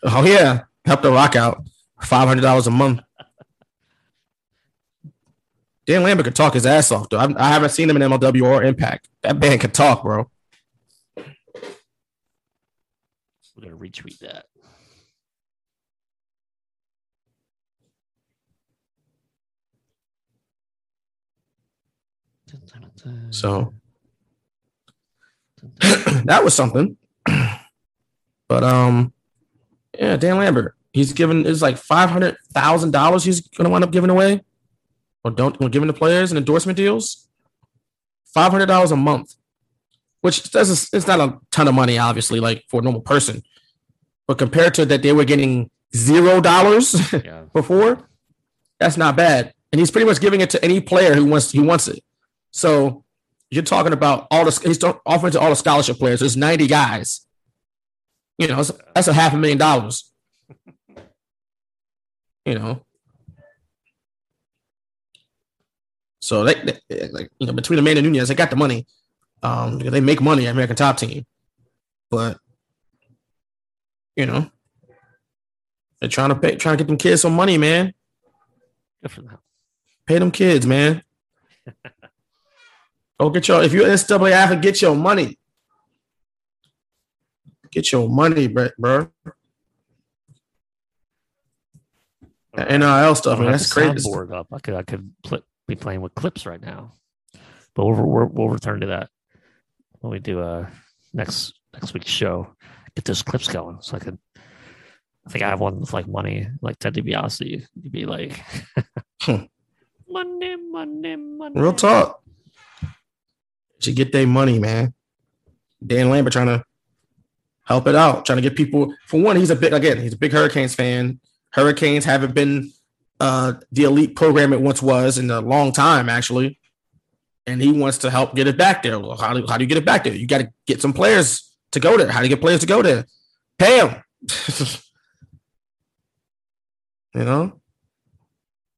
Oh yeah, help the rock out. Five hundred dollars a month. Dan Lambert could talk his ass off though. I, I haven't seen him in MLW or Impact. That man could talk, bro. We're gonna retweet that. So that was something. But um, yeah, Dan Lambert, he's given is like five hundred thousand dollars. He's gonna wind up giving away, or don't or giving the players and endorsement deals. Five hundred dollars a month, which doesn't it's not a ton of money, obviously, like for a normal person. But compared to that, they were getting zero dollars before. That's not bad, and he's pretty much giving it to any player who wants he wants it. So you're talking about all the he's offering to all the scholarship players. There's 90 guys. You know, that's- that's a half a million dollars. You know. So they, they- like you know between the man and Nunes, they got the money. Um, they make money at American Top Team, but you know they're trying to pay, trying to get them kids some money, man. Good for them. Pay them kids, man. Go get your if you're NCAA athlete, get your money. Get your money, bro. That NIL stuff, man. That's crazy. soundboard up. I could I could pl- be playing with clips right now, but we'll, we'll we'll return to that when we do uh next next week's show. Get those clips going, so I could. I think I have one with like money, like Ted DiBiase. You'd be like, money, money, money. Real talk. Should get their money, man. Dan Lambert trying to help it out, trying to get people. For one, he's a big again. He's a big Hurricanes fan. Hurricanes haven't been uh, the elite program it once was in a long time, actually. And he wants to help get it back there. Well, how do, how do you get it back there? You got to get some players to go there. How do you get players to go there? Pay them. you know,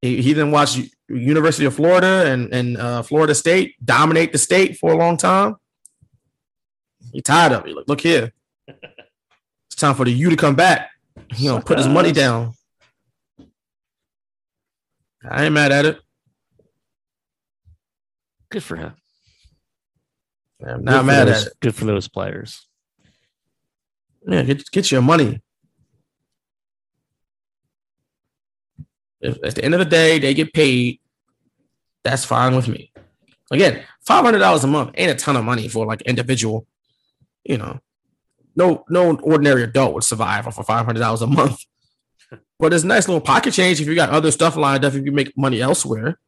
he, he then watched University of Florida and and uh, Florida State dominate the state for a long time. He tired of it. Look, look here, it's time for the U to come back. You know, put his money down. I ain't mad at it. Good for him. I'm not mad those- at it. Good for those players. Yeah, get get your money. If at the end of the day they get paid, that's fine with me. Again, five hundred dollars a month ain't a ton of money for like individual. You know, no no ordinary adult would survive off of five hundred dollars a month. But it's a nice little pocket change if you got other stuff lined up. If you make money elsewhere,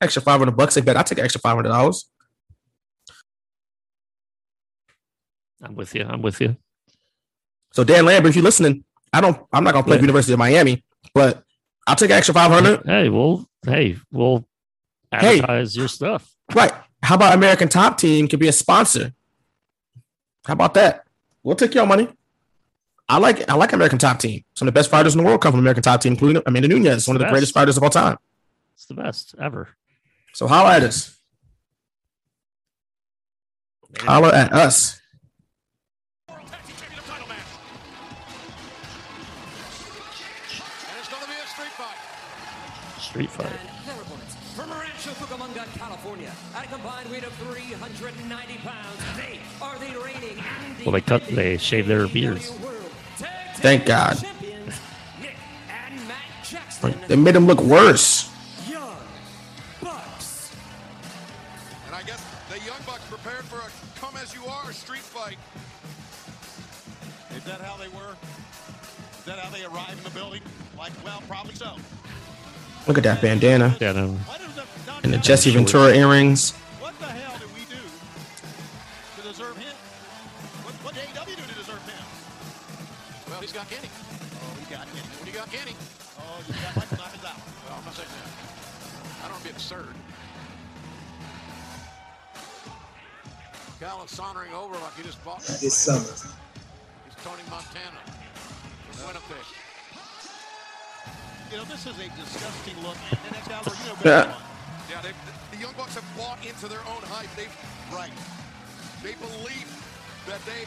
extra five hundred bucks. I bet I take an extra five hundred dollars. I'm with you. I'm with you. So Dan Lambert, if you're listening, I don't. I'm not gonna play Yeah. University of Miami, but I'll take an extra five hundred. Hey, we'll hey we'll Hey. advertise your stuff. Right. How about American Top Team could be a sponsor? How about that? We'll take your money. I like I like American Top Team. Some of the best fighters in the world come from American Top Team, including Amanda Nunes, one of the Best. greatest fighters of all time. It's the best ever. So holla at us. Holla at us. Street fight. Their opponents from Rancho Cucamonga, California, at a combined weight of 390 Well, they cut they shave their beards. Thank God. champions, Nick and Matt Jackson. Like, They made him look worse. And I guess the Young Bucks prepared for a come as you are street fight. Is that how they were? Is that how they arrived in the building? Like, well, probably so. Look at that bandana Yeah, no. and the Jesse Ventura earrings. Got Kenny. Oh, he got him. When you got Kenny, Oh, you got Michael Knockers out. well, I'm not saying that. I don't want to be absurd. Callis sauntering over like he just bought This summer. He's Tony Montana from Winnipeg. You know, this is a disgusting look. And that's how we're, you know, Yeah. Yeah, they, the Young Bucks have bought into their own hype. They've right. They believe that they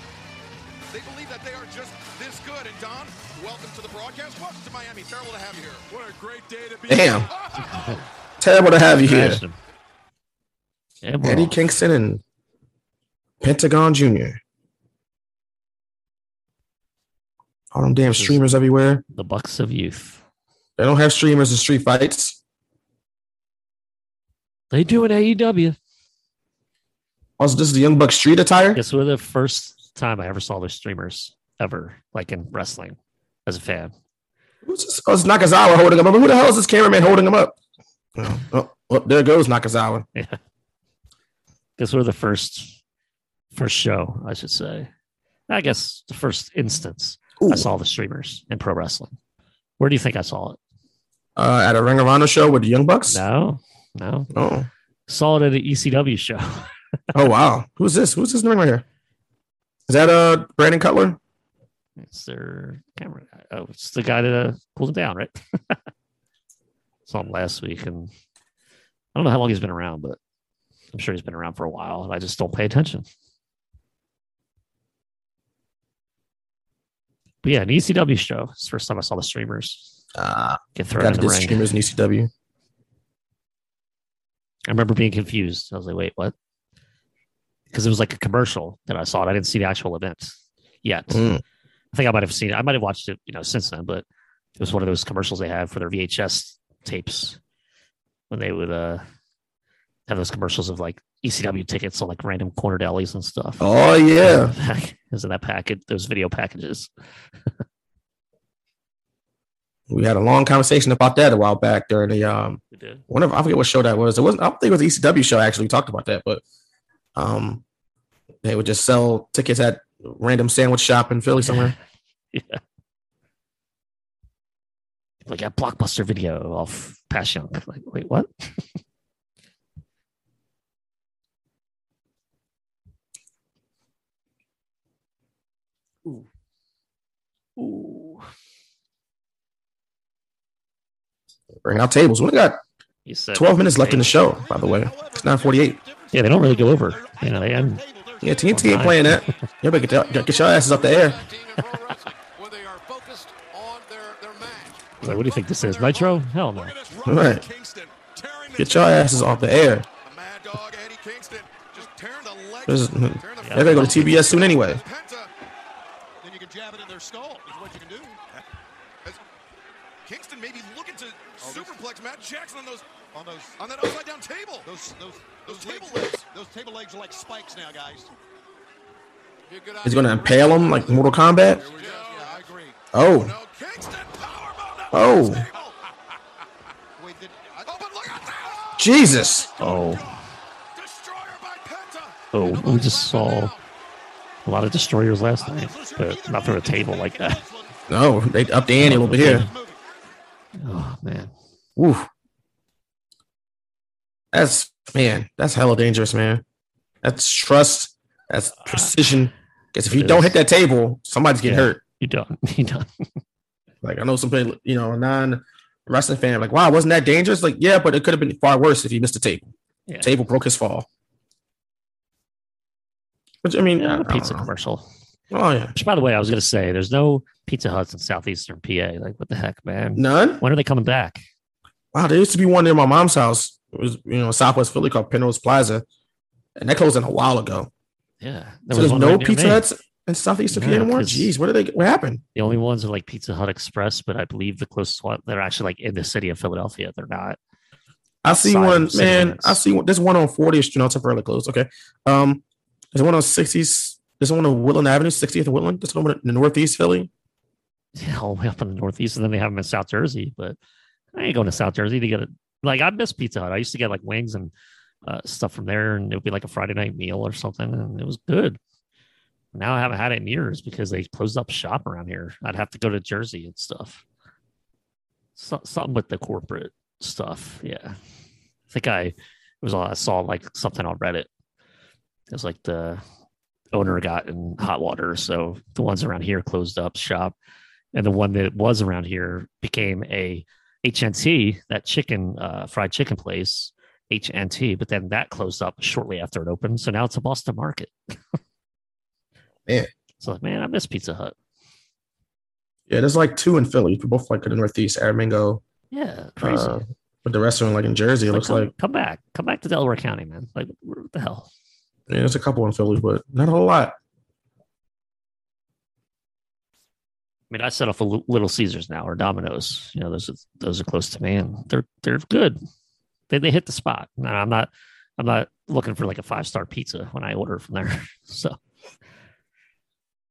They believe that they are just this good. And Don, welcome to the broadcast. Welcome to Miami. Terrible to have you here. What a great day to be Damn. Terrible to have you here. Smashed him. Yeah. Eddie Kingston and Pentagon Jr. All them damn streamers everywhere. The Bucks of Youth. They don't have streamers in street fights. They do in AEW. Also, this is the Young Buck street attire. Guess what? The first time I ever saw the streamers ever, like in wrestling, as a fan. Who's this? Oh, it's Nakazawa holding him up. Who the hell is this cameraman holding him up? Oh, oh, oh, there goes Nakazawa. Yeah. Guess what? The first first show, I should say. I guess the first instance I saw the streamers in pro wrestling. Where do you think I saw it? Uh, at a Ring of Honor show with the Young Bucks. No, no. Oh, Saw it at an ECW show. oh wow. Who's this? Who's this in the ring right here? Is that uh Brandon Cutler? It's their camera. guy. Oh, it's the guy that uh, pulled him down, right? Saw him last week, and I don't know how long he's been around, but I'm sure he's been around for a while, and I just don't pay attention. But yeah, an ECW show. It's the first time I saw the streamers Uh, get thrown got in the ring. streamers in ECW. I remember being confused. I was like, wait, what? Because it was like a commercial that I saw. And I didn't see the actual event yet. Mm. I think I might have seen it. I might have watched it, you know, since then, but it was one of those commercials they have for their VHS tapes when they would uh have those commercials of like ECW tickets on like random corner delis and stuff. Oh yeah. It was in that packet, those video packages. We had a long conversation about that a while back during the um one of I forget what show that was. It wasn't I don't think it was the ECW show actually. We talked about that, but um they would just sell tickets at random sandwich shop in Philly somewhere. Yeah. Like a blockbuster video off Passyunk. Like, wait, what? Ooh. Ooh. Bring out tables. We got You said 12 minutes left in the show, by the way. It's 948. Yeah, they don't really go over. You know, they end. Yeah, TNT ain't playing that. You better get, your- get your asses up the air. Like, what do you think this is? Nitro? Hell no. All right. Get your asses off the air. This is- They're gonna go to TBS soon anyway. Then you can jab it in their skull. Is what you can do. As Kingston maybe looking to superplex Matt Jackson on those on those on that upside down table. Those those those table legs. Those table legs are like spikes now, guys. He's gonna impale him like Mortal Kombat. Oh. Oh. Jesus. Oh. Oh, we just saw a lot of destroyers last night, but not through a table like that. No, they up the ante a little bit here. Oh man. Ooh. That's man, that's hella dangerous, man. That's trust. That's ah. precision. Because if you don't hit that table, somebody's getting Yeah, hurt. You don't. You done. Like I know some people, you know, a non wrestling fan, like, wow, wasn't that dangerous? Like, yeah, but it could have been far worse if he missed the table. Yeah. Table broke his fall. Which I mean, I Yeah, don't pizza commercial. Oh yeah, Which, by the way, I was gonna say, there's no Pizza Huts in southeastern PA. Like, what the heck, man? none. When are they coming back? Wow, there used to be one near my mom's house. It was you know Southwest Philly called Penrose Plaza, and that closed in a while ago. Yeah, so there's no right Pizza. Huts in Southeast Yeah, anymore. Jeez, where did they? What happened? The only ones are like Pizza Hut Express, but I believe the closest one they're actually like in the city of Philadelphia. They're not. I see one, man. I see one. There's one on 40th Street. No, temporarily closed. Okay. Um, there's one on 60s. There's one on Woodland Avenue, 60th and Woodland. There's one in the Northeast Philly. Yeah, all the way up in the Northeast, and then they have them in South Jersey. But I ain't going to South Jersey to get it. Like I miss Pizza Hut. I used to get like wings and uh, stuff from there, and it would be like a Friday night meal or something, and it was good. Now I haven't had it in years because they closed up shop around here. I'd have to go to Jersey and stuff. So, something with the corporate stuff. Yeah, I think I it was. I saw like something on Reddit. It was like the owner got in hot water, so the ones around here closed up shop, and the one that was around here became a HNT, that chicken uh, fried chicken place, HNT. But then that closed up shortly after it opened, so now it's a Boston Market. Man, So like, man, I miss Pizza Hut. Yeah, there's like two in Philly. We're both like in the Northeast, Aramingo. Yeah, crazy. Uh, but the rest are in, like in Jersey. It Like, looks come, like come back, come back to Delaware County, man. Like, what the hell? yeah, there's a couple in Philly, but not a whole lot. Mean, I set off a Little Caesars now or Domino's. You know, those are, those are close to me, and they're they're good. They they hit the spot. And I'm not I'm not looking for like a five star pizza when I order from there. So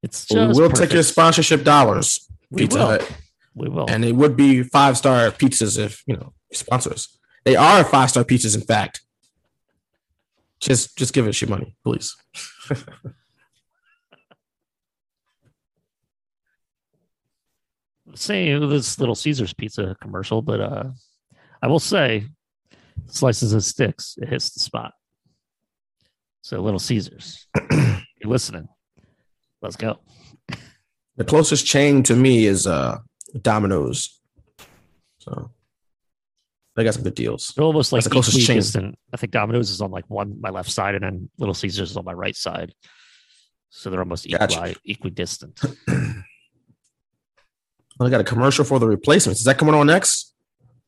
it's But we'll perfect. take your sponsorship dollars, We Pizza will. Hut. We will. And it would be five star pizzas if you know sponsors. They are five star pizzas, in fact. Just just give us your money, please. say this Little Caesars pizza commercial, but uh, I will say, slices and sticks, it hits the spot. So Little Caesars, you're listening. Let's go. The closest chain to me is uh Domino's. So they got some good deals. They're almost like That's the closest chain. distant. I think Domino's is on like one my left side, and then Little Caesars is on my right side. So they're almost equal, Gotcha. equidistant. Well, I got a commercial for the replacements. Is that coming on next?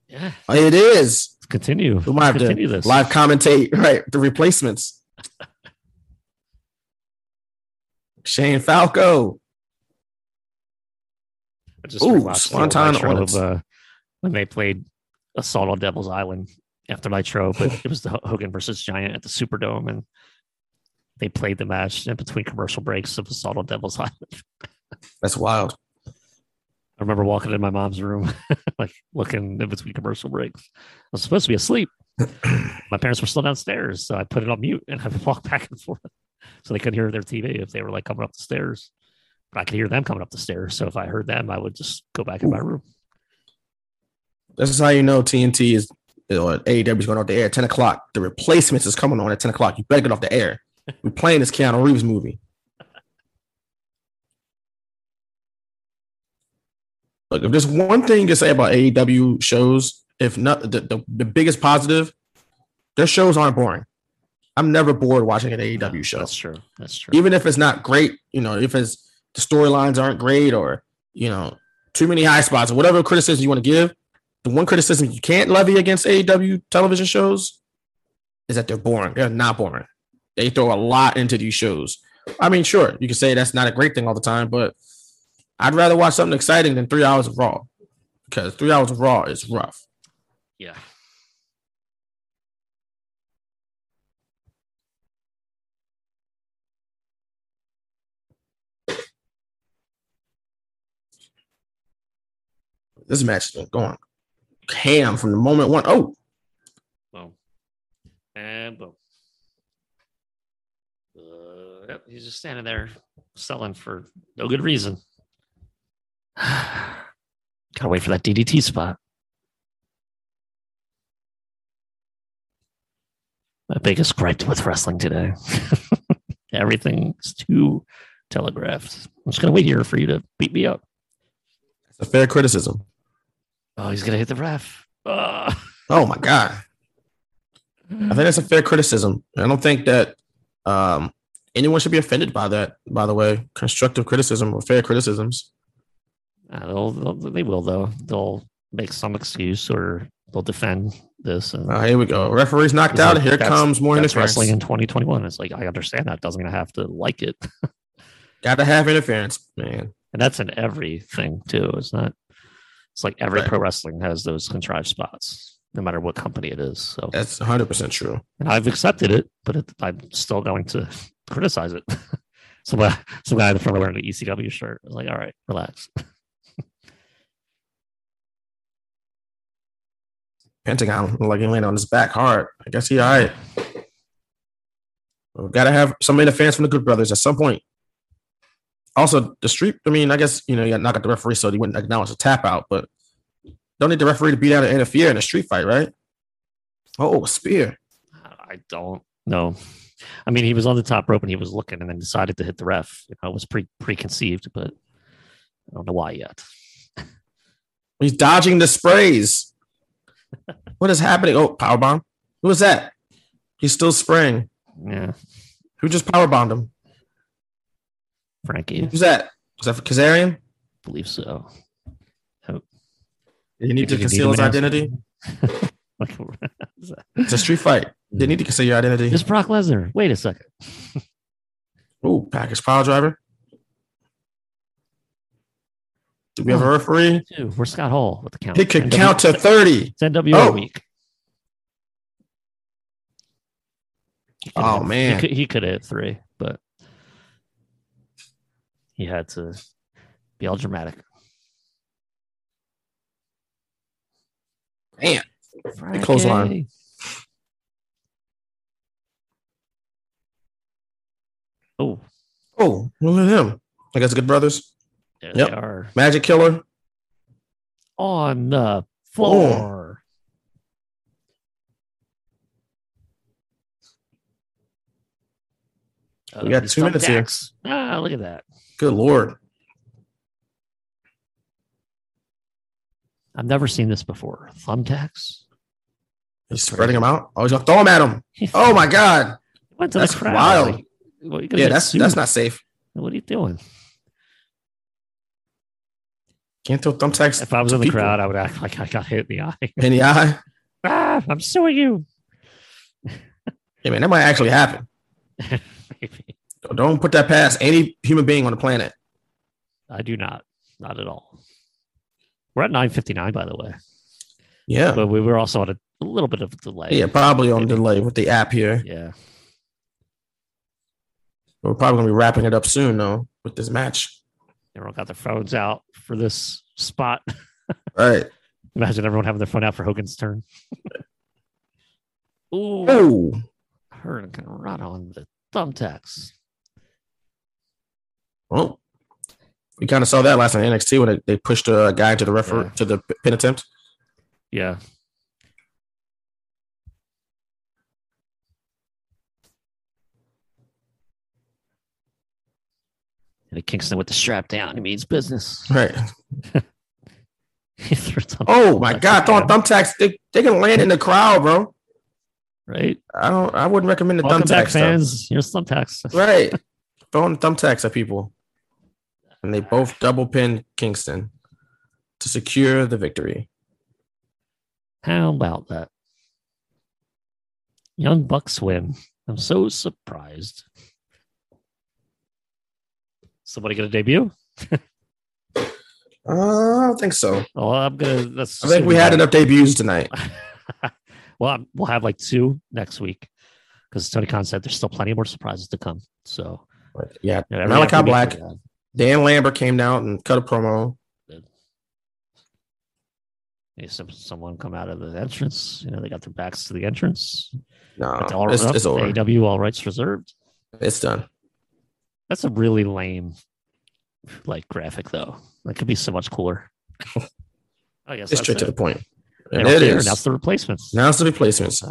Yeah. Oh, it is. Let's continue. We might have Let's continue to this. live commentate, right? The replacements. Shane Falco. I just Ooh, rewatched the old Swanton Nitro of, uh, when they played Assault on Devil's Island after Nitro, but it was the Hogan versus Giant at the Superdome, and they played the match in between commercial breaks of Assault on Devil's Island. That's wild. I remember walking in my mom's room, like looking in between commercial breaks. I was supposed to be asleep. my parents were still downstairs, so I put it on mute and I would walk back and forth, so they couldn't hear their TV if they were like coming up the stairs. But I could hear them coming up the stairs, so if I heard them, I would just go back in my room. This is how you know TNT is or AEW is going off the air at 10 o'clock. The replacements is coming on at 10 o'clock. You better get off the air. We're playing this Keanu Reeves movie. Look, if there's one thing to say about AEW shows, if not the, the, the biggest positive, their shows aren't boring. I'm never bored watching an AEW show. That's true. That's true. Even if it's not great, you know, if it's the storylines aren't great or, you know, too many high spots or whatever criticism you want to give, the one criticism you can't levy against AEW television shows is that they're boring. They're not boring. They throw a lot into these shows. I mean, sure, you can say that's not a great thing all the time, but I'd rather watch something exciting than three hours of Raw because three hours of Raw is rough. Yeah. This match has been going ham from the moment one. Oh, Boom. And boom. Uh, yep, he's just standing there selling for no good reason. Gotta wait for that DDT spot. My biggest gripe with wrestling today. Everything's too telegraphed. I'm just gonna wait here for you to beat me up. it's a fair criticism. Oh, he's gonna hit the ref. Ah. Oh my god. I think that's a fair criticism. I don't think that um, anyone should be offended by that. By the way, constructive criticism or fair criticisms. Uh, they'll, they'll, they will though. They'll make some excuse or they'll defend this. And Uh, here we go. Referee's knocked out. like, Here comes more interference. wrestling in 2021. It's like I understand that doesn't I have to like it, Got to have interference, man. and that's in everything too. It's not. It? It's like every Right. pro wrestling has those contrived spots, no matter what company it is. So That's 100 percent true. and I've accepted it, but it, I'm still going to criticize it. some guy, some guy in the front wearing an ECW shirt. I was like, all right, relax. Pentagon like he landed on his back hard. I guess he all right. We've got to have some interference from the Good Brothers at some point. Also, the street. I mean, I guess you know you got to knock out the referee so he wouldn't acknowledge a tap out, but don't need the referee to be there to interfere in a street fight, right? Oh, a spear. I don't know. I mean, he was on the top rope and he was looking, and then decided to hit the ref. You know, it was pre preconceived, but I don't know why yet. He's dodging the sprays. What is happening? Oh, power bomb. Who was that? He's still spraying. Yeah. Who just power bombed him? Frankie. Who's that? Was that for Kazarian? believe so. Oh. You need to conceal his identity? answer? Like, what is that? It's a street fight. They hmm. need to conceal your identity. It's Brock Lesnar. Wait a second. Ooh, package piledriver. Do we have a oh, referee? Dude, we're Scott Hall with the count. He could NW count to 30. It's NWO Oh. week. Oh, have- man. he could, he could have hit three, but he had to be all dramatic. Man. The clothesline. Frankie. Oh, Oh, look at him. I guess good brothers. There Yep. they are Magic Killer. on the floor. We got two minutes here. Ah, look at that. Good lord. I've never seen this before. Thumbtacks. He's spreading them out. Oh, he's gonna throw them at him. Oh my god. That's wild. Well, Yeah, that's sued. that's not safe. What are you doing? Can't throw thumbtacks. If I was in the people. crowd, I would act like I got hit in the eye. in the eye. ah, I'm suing you. Yeah, man, that might actually happen. Don't put that past any human being on the planet. I do not. Not at all. We're at 9:59, by the way. Yeah. But we were also at a, a little bit of a delay. Yeah, probably on delay with the app here. Yeah. We're probably gonna be wrapping it up soon though with this match. Everyone got their phones out for this spot. Right. Imagine everyone having their phone out for Hogan's turn. Ooh, Oh, Hearn can run on the thumbtacks. well, we kind of saw that last night NXT when they, they pushed a guy to the refer to the pin attempt. Yeah. And Kingston with the strap down. He means business. Right. He threw thumbtacks Oh my god, throwing thumbtacks. They, they can land in the crowd, bro. Right. I don't I wouldn't recommend the Welcome thumbtack back, fans. Here's thumbtacks. Right. Throwing thumbtacks at people. And they both double pinned Kingston to secure the victory. How about that? Young Bucks win. I'm so surprised. Somebody gonna debut? Uh, I don't think so. Oh, I'm gonna. That's I think we had enough debuts tonight. well, we'll have like two next week because Tony Khan said there's still plenty more surprises to come. So Yeah, Yeah, every- Malakai every Black, Dan Lambert came out and cut a promo. some, someone come out of the entrance. You know, they got their backs to the entrance. No, But all, it's, it's over. AW all rights reserved. It's done. That's a really lame, like graphic though. That could be so much cooler. I guess It's that's straight to the point. They And don't it care. is. That's the replacements. Now it's the replacements.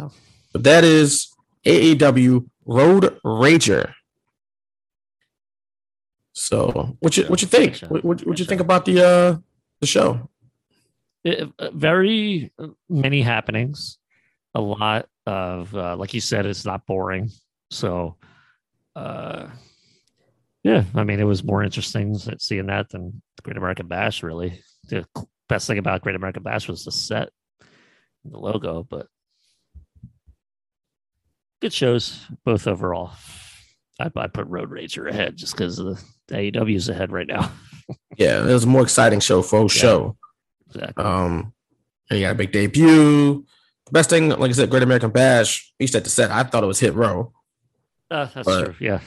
But that is AEW Road Rager. So what you what you think? What what, what you think about the uh the show? It- uh, very many happenings a lot of uh, like you said it's not boring so uh yeah i mean it was more interesting seeing that than great american bash really the best thing about great american bash was the set the logo but good shows both overall i'd, I'd put road rager ahead just because the, aew is ahead right now Yeah, it was a more exciting show, faux Yeah. show. exactly Um, and you got a big debut. The best thing, like I said, Great American Bash. You said the set. I thought it was Hit Row. uh, that's but- true yeah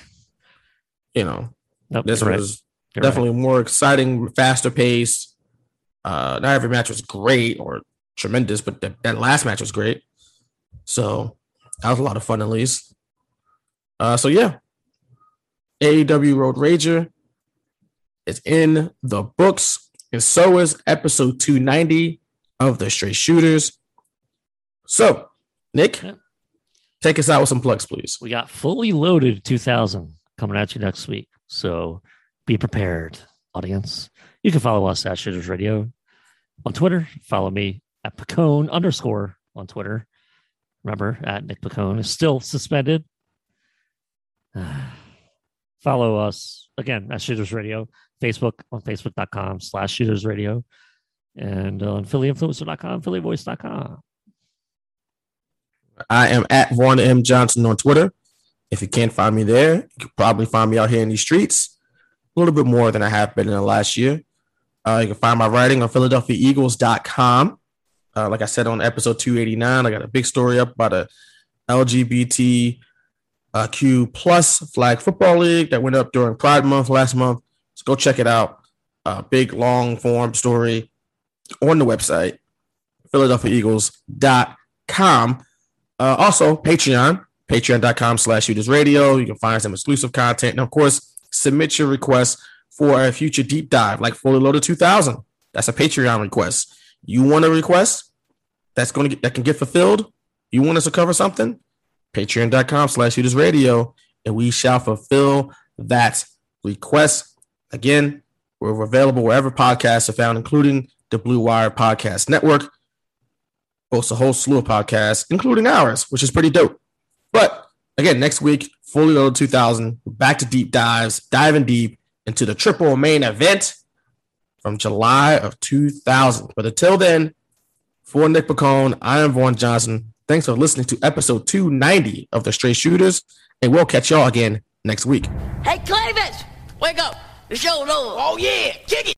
You know, Nope, this right. was You're right. definitely more exciting, faster pace. Uh, not every match was great or tremendous, but that, that last match was great. So that was a lot of fun, at least. Uh, so yeah, AEW Road Rager is in the books, and so is episode 290 of the Straight Shooters. So, Nick, take us out with some plugs, please. We got fully loaded 2000 coming at you next week. So be prepared, audience. You can follow us at Shooters Radio on Twitter. Follow me at Piccone underscore on Twitter. Remember, at Nick Piccone is still suspended. follow us again at Shooters Radio, Facebook on facebook.com slash Shooters Radio, and on PhillyInfluencer.com, PhillyVoice.com. I am at Vaughn M. Johnson on Twitter. If you can't find me there, you can probably find me out here in these streets a little bit more than I have been in the last year. Uh, you can find my writing on PhiladelphiaEagles.com. Uh, like I said on episode 289, I got a big story up about a LGBT uh, plus flag football league that went up during Pride Month last month. So go check it out. Uh, big long form story on the website, PhiladelphiaEagles.com. Uh, also, Patreon, patreon.com slash shooters radio. You can find some exclusive content. And of course, submit your requests for a future deep dive like Fully Loaded 2000. That's a Patreon request. You want a request that's going to get, that can get fulfilled? You want us to cover something? Patreon.com slash shooters radio, and we shall fulfill that request. Again, we're available wherever podcasts are found, including the Blue Wire Podcast Network. Hosts a whole slew of podcasts, including ours, which is pretty dope. But again, next week, fully loaded 2000, back to deep dives, diving deep into the triple main event from July of 2000. But until then, for Nick Piccone, I am Vaughn Johnson. Thanks for listening to episode 290 of The Straight Shooters, and we'll catch y'all again next week. Hey, Clavis! Wake up! The show's over. Oh, yeah! Kick it!